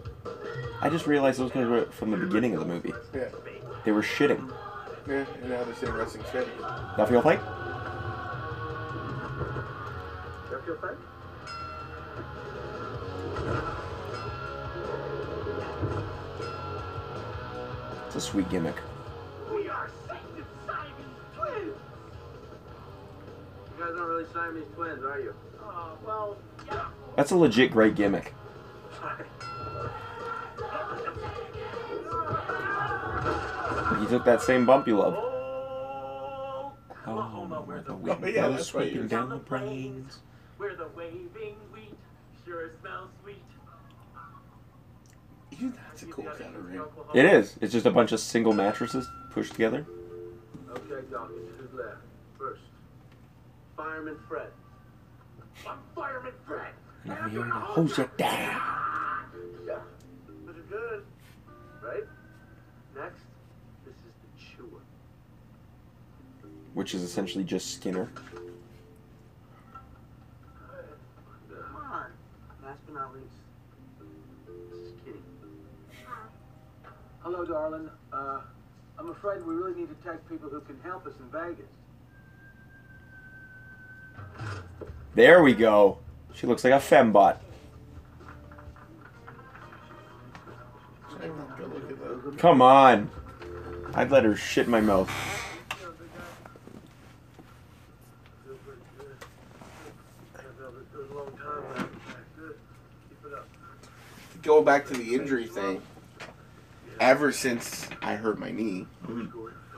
I just realized those guys were from the beginning of the movie. Yeah. They were shitting. Yeah, and now they're saying wrestling's fit. That feel like? You? It's a sweet gimmick. We are Siamese twins! You guys aren't really Siamese twins, are you? Uh, well, yeah. That's a legit great gimmick. You took that same bump you love. Oh, Oklahoma, where the wind Oh, yeah, blows that's right. sweeping You're down the plains. Where the waving wheat sure smells sweet. Even that's a cool kind of ring. It is. It's just a bunch of single mattresses pushed together. Okay, Dawkins, who's left? First, Fireman Fred. I'm Fireman Fred. And I'm here to hose you down. Yeah, this is good, right? Next, this is the chewer. Which is essentially just Skinner. Annalise. This is Kitty. Hello, darling. Uh, I'm afraid we really need to take people who can help us in Vegas. There we go. She looks like a fembot. Go look at those. Come on. I'd let her shit in my mouth. Go back to the injury thing. Ever since I hurt my knee,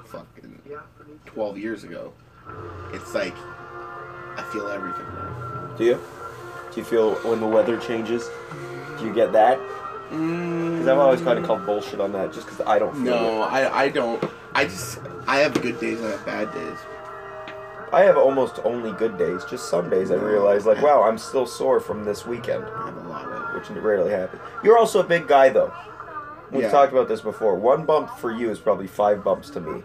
fucking 12 years ago, it's like I feel everything now. Do you? Do you feel when the weather changes? Do you get that? Because I've always kind of called bullshit on that just because I don't feel No, it. I, I don't. I just I have good days and I have bad days. I have almost only good days. Just some days I realize, like, wow, I'm still sore from this weekend, I have a. which rarely happens. You're also a big guy, though. We've Yeah. talked about this before. One bump for you is probably five bumps to me,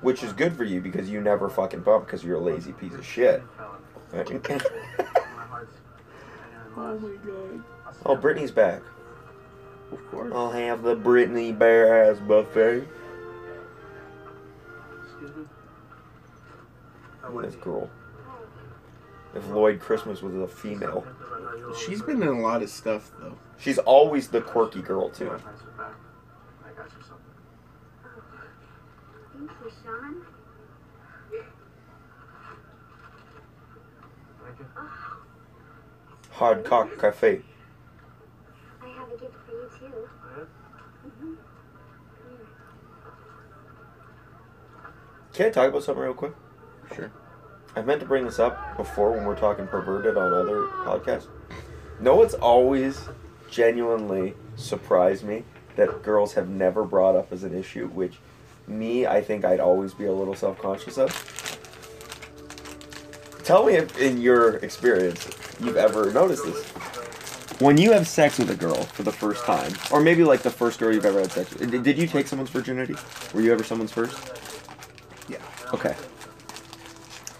which is good for you because you never fucking bump because you're a lazy piece of shit. Oh my god! oh, Brittany's back. Of course. I'll have the Brittany Bear Ass Buffet. Excuse me? This girl. If Lloyd Christmas was a female. She's been in a lot of stuff though. She's always the quirky girl, too. I got you something. Thank you, Sean. Thank you. Hard Cock Cafe. I have a gift for you, too. Can I talk about something real quick? Sure. I meant to bring this up before when we're talking perverted on other podcasts. No, it's always genuinely surprised me that girls have never brought up as an issue, which me, I think I'd always be a little self conscious of. Tell me if, in your experience, you've ever noticed this. When you have sex with a girl for the first time, or maybe like the first girl you've ever had sex with, did- did you take someone's virginity? Were you ever someone's first? Yeah. Okay.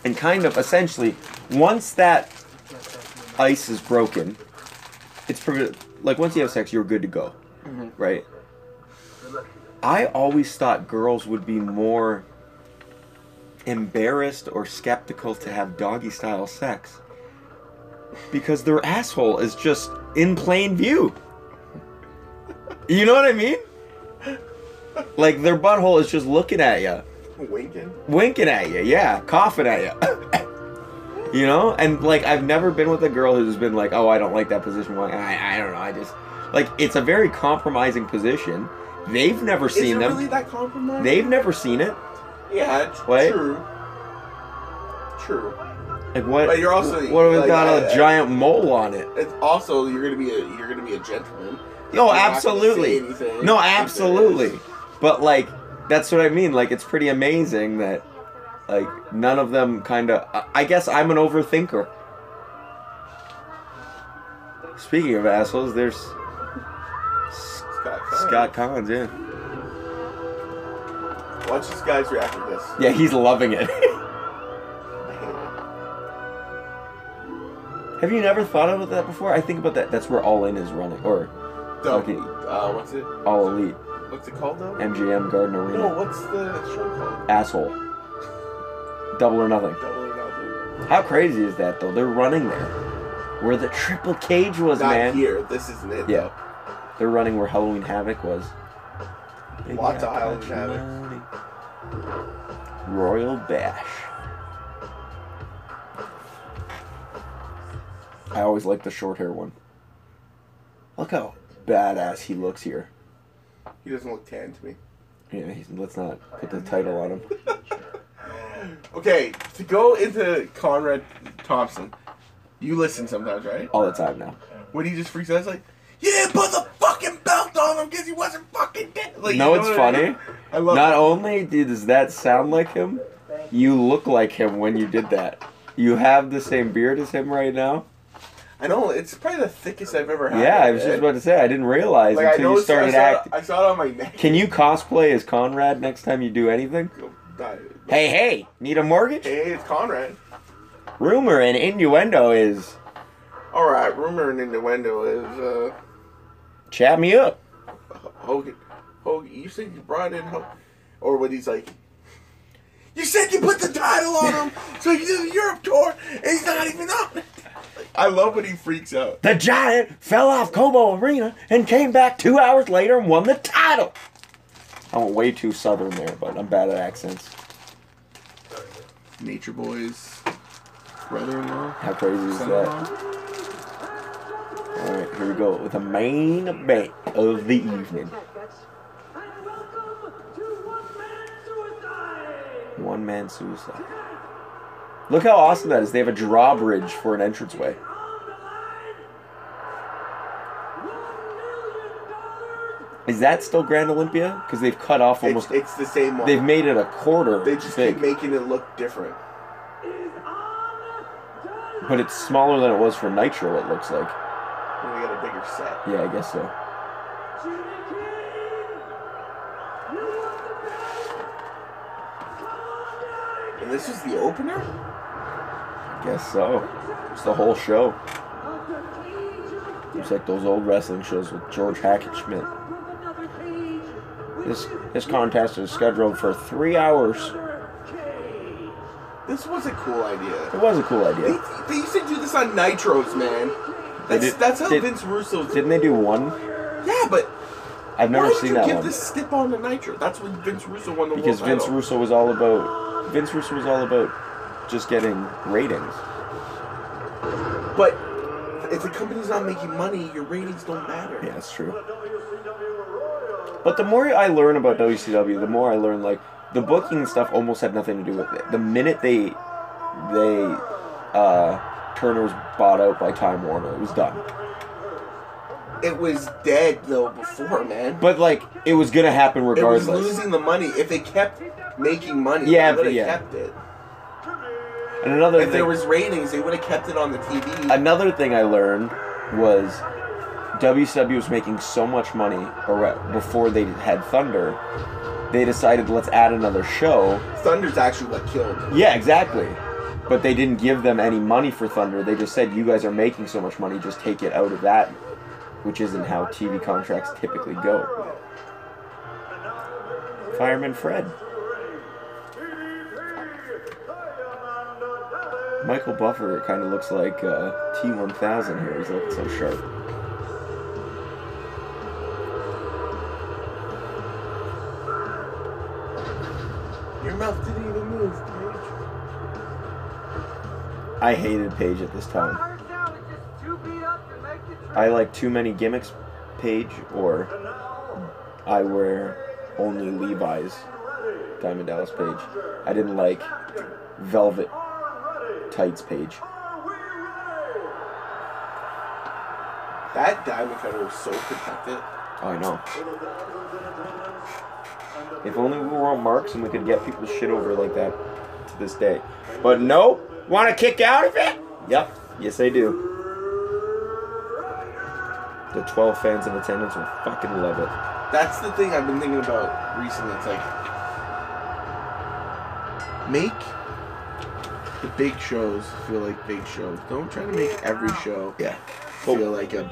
And kind of essentially, once that ice is broken, it's like once you have sex, you're good to go, Mhm. right? I always thought girls would be more embarrassed or skeptical to have doggy style sex because their asshole is just in plain view. You know what I mean? Like their butthole is just looking at you Winking. winking at you, yeah, coughing at you. you know, and like I've never been with a girl who's been like, "Oh, I don't like that position." Like, I, I don't know. I just like it's a very compromising position. They've never Is seen it them. really that compromised? They've never seen it. Yeah. Wait. True. True. Like what? But you're also- what if it's like, got a I- giant mole on it? It's also you're gonna be a you're gonna be a gentleman. Oh, You're absolutely. No, absolutely. But like, that's what I mean. Like, it's pretty amazing that like none of them kind of. I guess I'm an overthinker. Speaking of assholes, there's Scott. Caan. Scott Collins. Yeah, Watch this guy's react to this. yeah, he's loving it. Have you never thought about that before? I think about that. That's where All In is running, or. Okay. Uh, what's it? All Elite, What's it called though? MGM Garden Arena. No, what's the show called? Asshole. Double or nothing. Double or Nothing. How crazy is that though? They're running there. Where the triple cage was, Not man. here. This isn't it. Yeah. They're running where Halloween Havoc was. Lots of Halloween Havoc. Royal Bash. I always like the short hair one. Look how badass he looks here. He doesn't look tan to me. Yeah, he's, let's not put the title on him. Okay, to go into Conrad Thompson, you listen sometimes, right? All the time now. When he just freaks out, it's like, you didn't put the fucking belt on him because he wasn't fucking dead. Like, No, you it's what I funny. mean? I love Not it. only does that sound like him, you look like him when you did that. You have the same beard as him right now. I know it's probably the thickest I've ever had. Yeah, I was just about to say I didn't realize Like until you started acting. I saw it on my neck. Can you cosplay as Conrad next time you do anything? Hey, hey, need a mortgage? Hey, it's Conrad. Rumor and innuendo is All right. rumor and innuendo is uh, Chat me up. Hogan. Hogan, you said you brought in Hogan, or when he's like, you said you put the title on him, so you did the Europe tour, and he's not even on it. I love when he freaks out. The Giant fell off Cobo Arena and came back two hours later and won the title. I went way too southern there, but I'm bad at accents. Nature Boy's brother-in-law. How crazy is that? All right, here we go with the main event of the evening. And welcome to One Man Suicide! One man suicide. Look how awesome that is. They have a drawbridge for an entranceway. On the line, one million dollars Is that still Grand Olympia? Because they've cut off almost. it's the same one. They've made it a quarter They just big, keep making it look different. is on the but it's smaller than it was for Nitro. It looks like. And they got a bigger set. Yeah, I guess so. Jimmy King! You want the belt? Come on down And this is the opener? Guess so. It's the whole show. of the cage of It's like those old wrestling shows with George Hackenschmidt. death with another cage. This this contest is scheduled for three hours. This was a cool idea. It was a cool idea. they used to do this on Nitros, man. That's, did- that's how did- Vince Russo. Didn't they do one? Yeah, but I've never why seen you that give one. this stip on the Nitro? That's when Vince Russo won the Because Vince title. Russo was all about Vince Russo was all about just getting ratings. But if the company's not making money, your ratings don't matter. Yeah, that's true. But the more I learn about WCW, the more I learn like the booking stuff almost had nothing to do with it. The minute they they uh Turner was bought out by Time Warner, it was done. It was dead though before, man. But like it was gonna happen it was regardless. losing the money. If they kept making money, Yeah, they would but have yeah. kept it. And another If thing, there was ratings, they would have kept it on the TV. another thing I learned was WCW was making so much money or before they had Thunder. They decided let's add another show Thunder's actually what killed. them. Yeah, exactly. But they didn't give them any money for Thunder. They just said, you guys are making so much money, just take it out of that, which isn't how TV contracts typically go. Fireman Fred. Michael Buffer kind of looks like uh, T1000 here. He's looking so sharp. Your mouth didn't even move, Page. I hated Page at this time. Her sound is just too beat up to make the trip. I like too many gimmicks, Page, or I wear only Levi's, Diamond Dallas Page. I didn't like velvet tights Page. That diamond cutter was so protected. Oh, I know. If only we were on marks and we could get people's shit over like that to this day. But no, want to kick out of it? Yep, yes I do. The 12 fans in attendance will fucking love it. That's the thing I've been thinking about recently. It's like make the big shows feel like big shows. Don't try to make every show Yeah. feel like a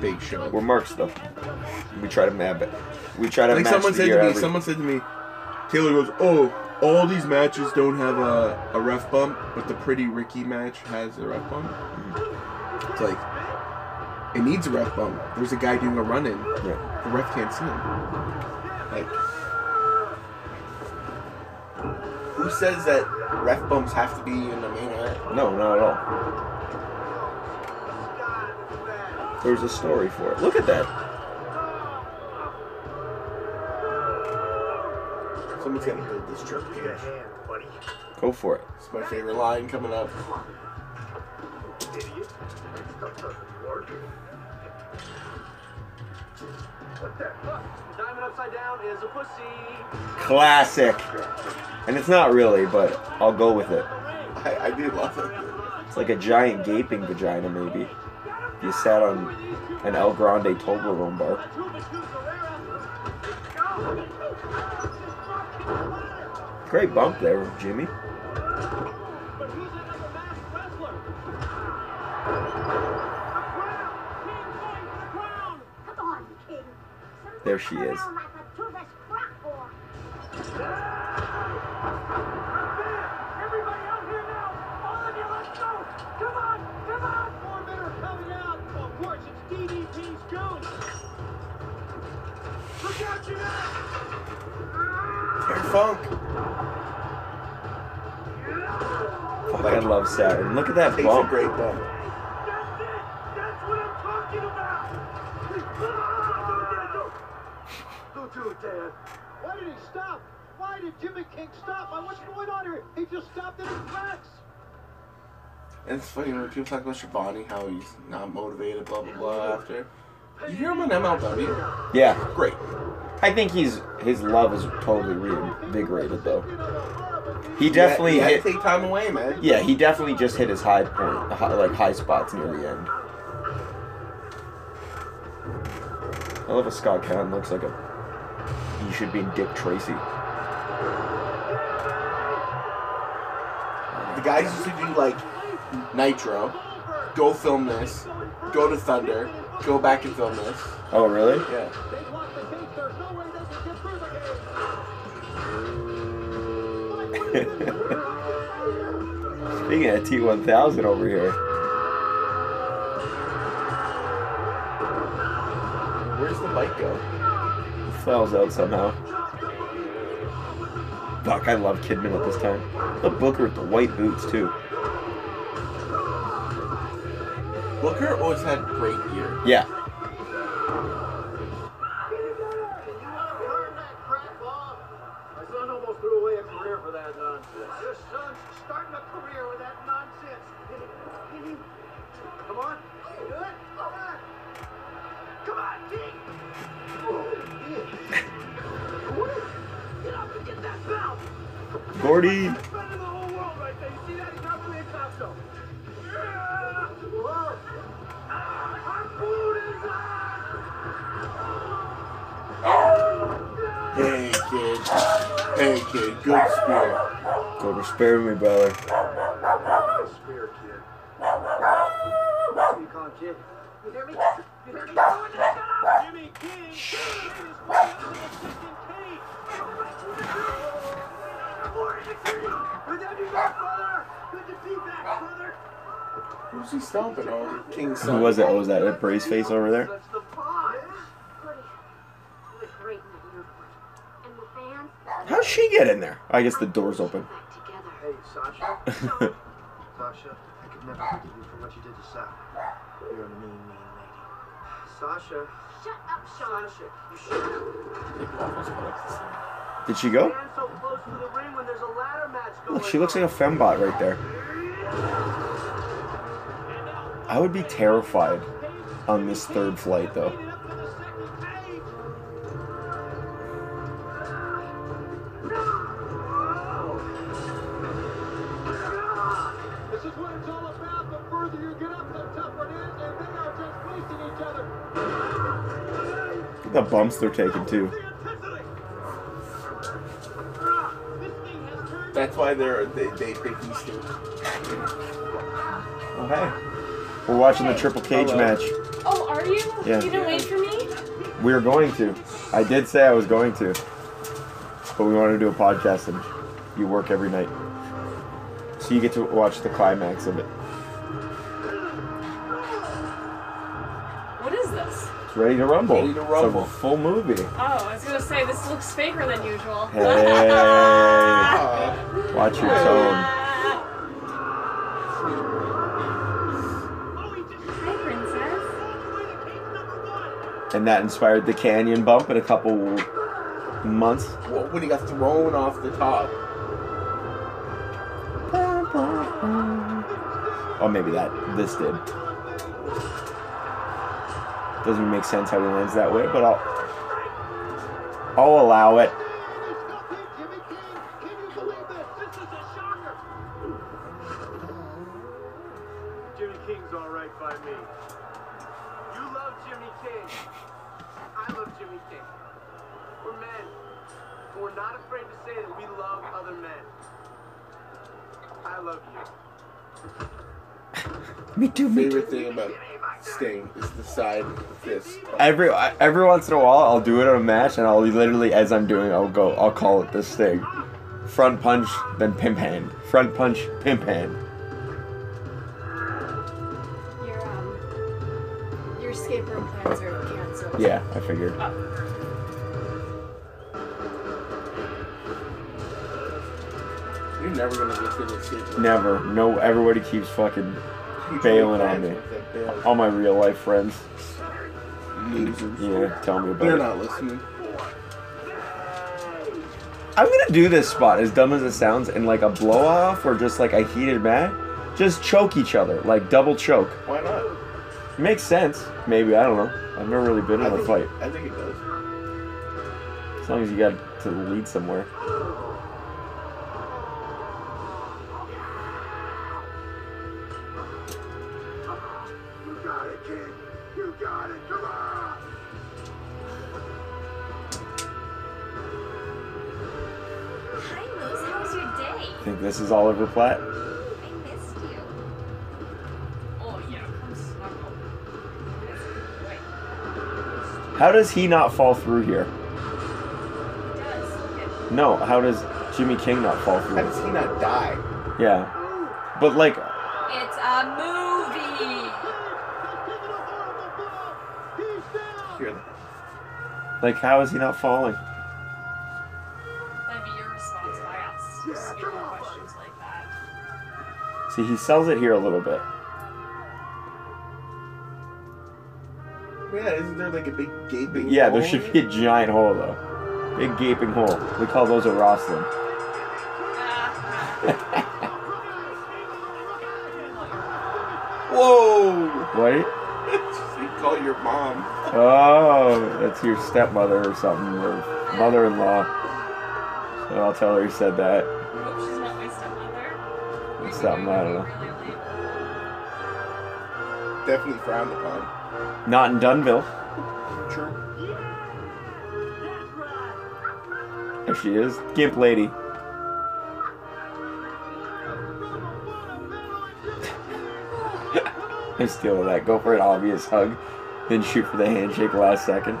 big show. We're marks though. We try to map it. We try to map. Like someone said to me, someone said to me, Taylor goes, "Oh, all these matches don't have a, a ref bump, but the Pretty Ricky match has a ref bump." It's like it needs a ref bump. There's a guy doing a run in. Yeah. The ref can't see him. Like, who says that ref bumps have to be in the main event? No, not at all. There's a story for it. Look at that. Someone's got to build this church. Get a hand, buddy. Go for it. It's my favorite line coming up. Idiot. Stuff doesn't work. What the fuck? Diamond upside down is a pussy. Classic. And it's not really, but I'll go with it. I, I do love it. It's like a giant gaping vagina, maybe. If you sat on an El Grande Toblerone bar. Great bump there, Jimmy. Out, here now! All of you Terry Funk. Fuck, I love Saturn. Look at that Takes a great bump. That's it! That's what I'm talking about! Don't do it, Dad. Why did he stop? Why did Jimmy King stop? What's going on here? He just stopped in his tracks. It's funny when people talk about Shabani, how he's not motivated, blah blah blah. After you hear him on MLW, Yeah, great. I think he's his love is totally reinvigorated though. He definitely you had, you hit. to take time away, man. Yeah, he definitely just hit his high point, hi- like high spots near the end. I love how Scott Caan looks like a. He should be in Dick Tracy. The guys used to do like Nitro, go film this, go to Thunder, go back and film this. Oh, really? Yeah. They locked the gate. There's no way they can get through the gate. Speaking of T1000 over here. Where's the bike go? Falls out somehow. Fuck, I love Kidman at this time. The Booker with the white boots, too. Booker always had great gear. Yeah. On. Hey kid. Hey kid. Good spear. Go to spare me, brother. Spear kid. You call kid? You hear me? You hear me? Jimmy King! Who's he stomping on? King's son. Who was it? Oh, was that Ed Bray's face over there? That's the pie! Cody, look great in that uniform. And the fans, How'd she get in there? I guess the door's open. Hey, Sasha. Sasha, I could never forgive you for what you did to Sal. You're a mean, mean lady. Sasha. Shut up, Sean. Sasha, you shouldn't Did she go? stand so close to the ring when there's a ladder match going Look, she looks like a fembot right there. I would be terrified on this third flight, though. This is what it's all about. The further you get up, the tougher it is, and they are just wasting each other. Look at the bumps they're taking, too. The intensity. This thing has turned That's why they're they, they pick these two. Oh, hey. We're watching the Triple Cage Hello. match. Oh, are you? Yeah. You didn't wait for me? We were going to. I did say I was going to. But we wanted to do a podcast and you work every night. So you get to watch the climax of it. What is this? It's ready to rumble. Ready to rumble. It's a full movie. Oh, I was gonna say this looks faker than usual. Hey. Watch your tone. And that inspired the Kanyon bump in a couple months. Well, when he got thrown off the top. Oh, maybe that. This did. Doesn't make sense how he lands that way, but I'll. I'll allow it. Side fist. Every every once in a while, I'll do it on a match, and I'll literally, as I'm doing, I'll go, I'll call it this thing: front punch, then pimp hand, front punch, pimp hand. Your um, your escape room plans are canceled. Yeah, I figured. You're never gonna get to the escape room. Never. No. Everybody keeps fucking bailing on me. All my real life friends. Losers. Yeah, tell me about They're it. not listening. I'm gonna do this spot, as dumb as it sounds, in like a blow off or just like a heated match. Just choke each other, like double choke. Why not? Makes sense. Maybe I don't know. I've never really been in I a think, fight. I think it does. As long as you got to lead somewhere. Think this is Oliver Platt? I missed you. Oh yeah, come snuggle. Wait, How does he not fall through here? he does. Look at No, how does Jimmy King not fall through? How does he not die? Yeah. But like, It's a movie. Hear like how is he not falling? If I asked questions like that. See, he sells it here a little bit. Yeah, isn't there like a big gaping? Yeah, there should be a giant hole though. Big gaping hole. We call those a Roslin. Whoa! What? you call your mom. Oh, that's your stepmother or something, or mother-in-law. So I'll tell her you said that. Hope she's not my stepmother. We've Something, I don't know. really. Definitely frowned upon. Not in Dunville. True. There she is. Gimp lady. I'm stealing that. Go for an obvious hug, then shoot for the handshake last second.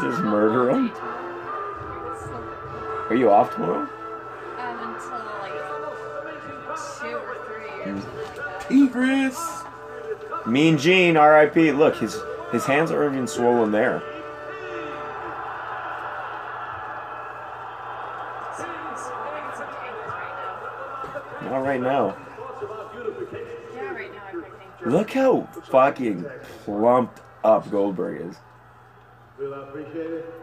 just murder him. Are you off tomorrow? Um, until like two or three or something like that. Mean Gene, R.I.P. Look, his his hands are even swollen there. So he's- I think it's okay right now. Not right now. Yeah, right now I think. Look how fucking plumped up Goldberg is. Well, I appreciate it.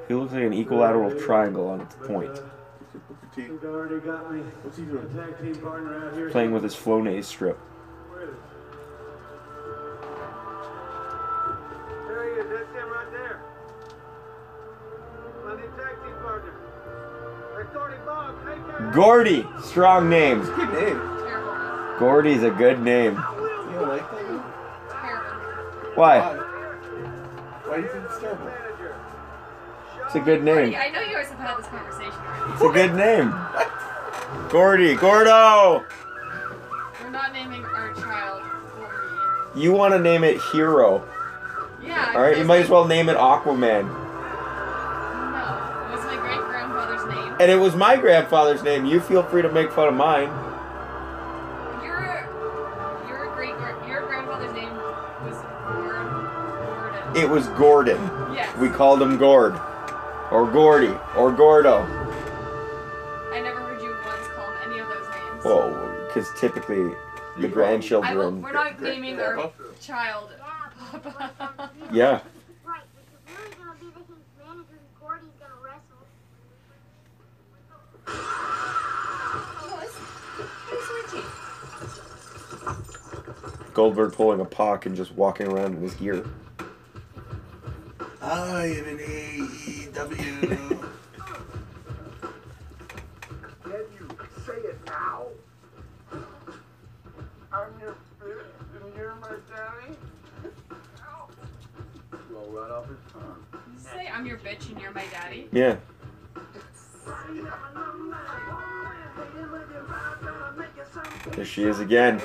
He looks like an equilateral triangle on its point, Booker T. You've already got me What's he doing? tag team partner out here. playing with his Flonase strip. Where is it? There he is. That's him right there. My tag team partner. That's Gordy Boggs. Take care. Gordy, strong name. Good name. Gordy's a good name. You like that. Why? Why? Why do you think it's terrible? A good name. I know you guys have had this conversation already. It's a good name. Gordy, Gordo. We're not naming our child Gordy. You want to name it Hero? Yeah. All right, you might as well name it Aquaman. No, it was my great grandfather's name. And it was my grandfather's name. You feel free to make fun of mine. Your your great your grandfather's name was Gord. Gordon. It was Gordon. yes. We called him Gord, or Gordy, or Gordo. I never heard you once call them any of those names. Well, because typically the grandchildren. Will, we're not naming our child Papa. Yeah. Goldberg pulling a pock and just walking around in his gear. I am an AEW. Can you say it now? I'm your bitch and you're my daddy? Roll right off his tongue. You say I'm your bitch and you're my daddy? Yeah. There she is again.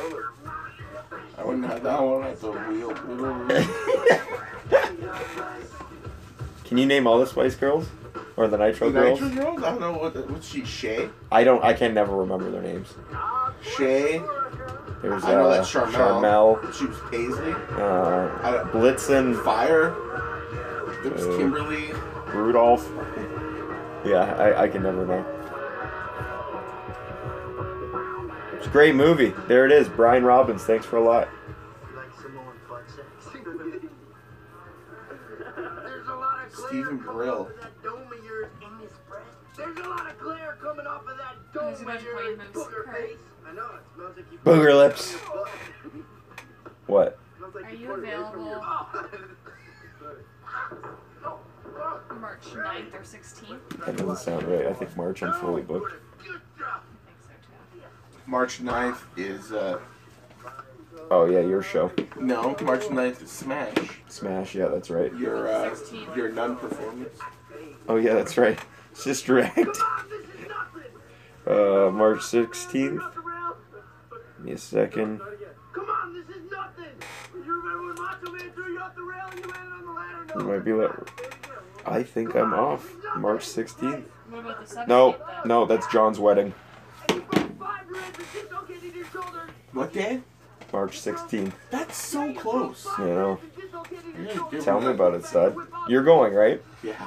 I wouldn't have that one. That's a wheel. Can you name all the Spice Girls or the Nitro The Girls? Nitro Girls? I don't know what. What's she? Shay? I don't. I can never remember their names. Shay? There's I know uh, that's Sharmell. Sharmell, She was Paisley. uh, Blitzen, Fire. There was Uh, Kimberly. Rudolph. Yeah, I, I can never know. It's a great movie. There it is. Brian Robbins. Thanks for a lot. This breast. There's a lot of glare coming off of that dome a bunch of of yours. Booger face. I know it smells like you. Booger put lips. on your butt. What? Are you you put it right from your- March 9th or 16th? That doesn't sound right. I think March I'm fully booked. Good job. I think so too. March 9th is, uh, Oh yeah, your show. no, March 9th is Smash. Smash. Yeah, that's right. Your, uh, your nun performance. Oh yeah, that's right. Sister Act. Come on, this is nothing. Uh, March 16th. Give me a second. Come on, this is nothing. You remember when Macho Man threw you off the rail and you landed on the ladder? No. You might be like, I think I'm off. March 16th. What about the 17th No, no, that's John's wedding. And you broke five ribs and dislocated your shoulder. What day? March 16th. That's so close. You know. Yeah, Tell me about it, stud. You're going, right? Yeah.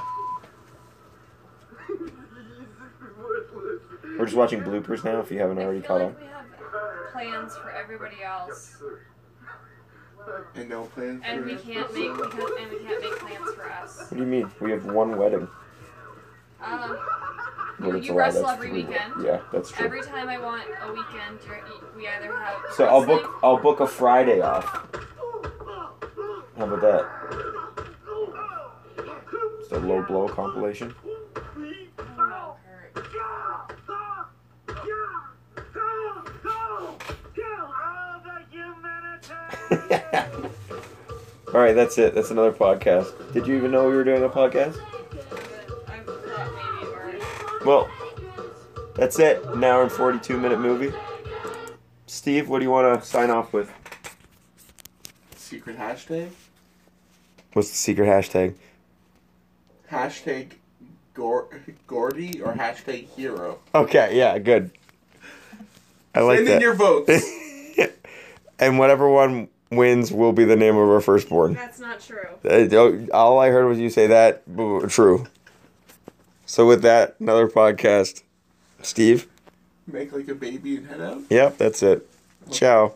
We're just watching bloopers now. If you haven't already feel caught like up. we have plans for everybody else, And no plans and for we can't make because and we can't make plans for us. What do you mean? We have one wedding. Um, You- it's you a lot. wrestle every weekend. Yeah, that's true. every time I want a weekend, we either have So I'll book. I'll book a Friday off. How about that? It's a low blow compilation. All right, that's it. That's another podcast. Did you even know we were doing a podcast? Well, that's it. An hour and forty-two minute movie. Steve, what do you want to sign off with? secret hashtag. What's the secret hashtag? Hashtag Gor- Gordy or hashtag hero. Okay, yeah, good. I like Send that. in your votes. and whatever one wins will be the name of our firstborn. That's not true. Uh, All I heard was you say that. True. So with that, another podcast. Steve. Make like a baby and head out. Yep, that's it. Ciao.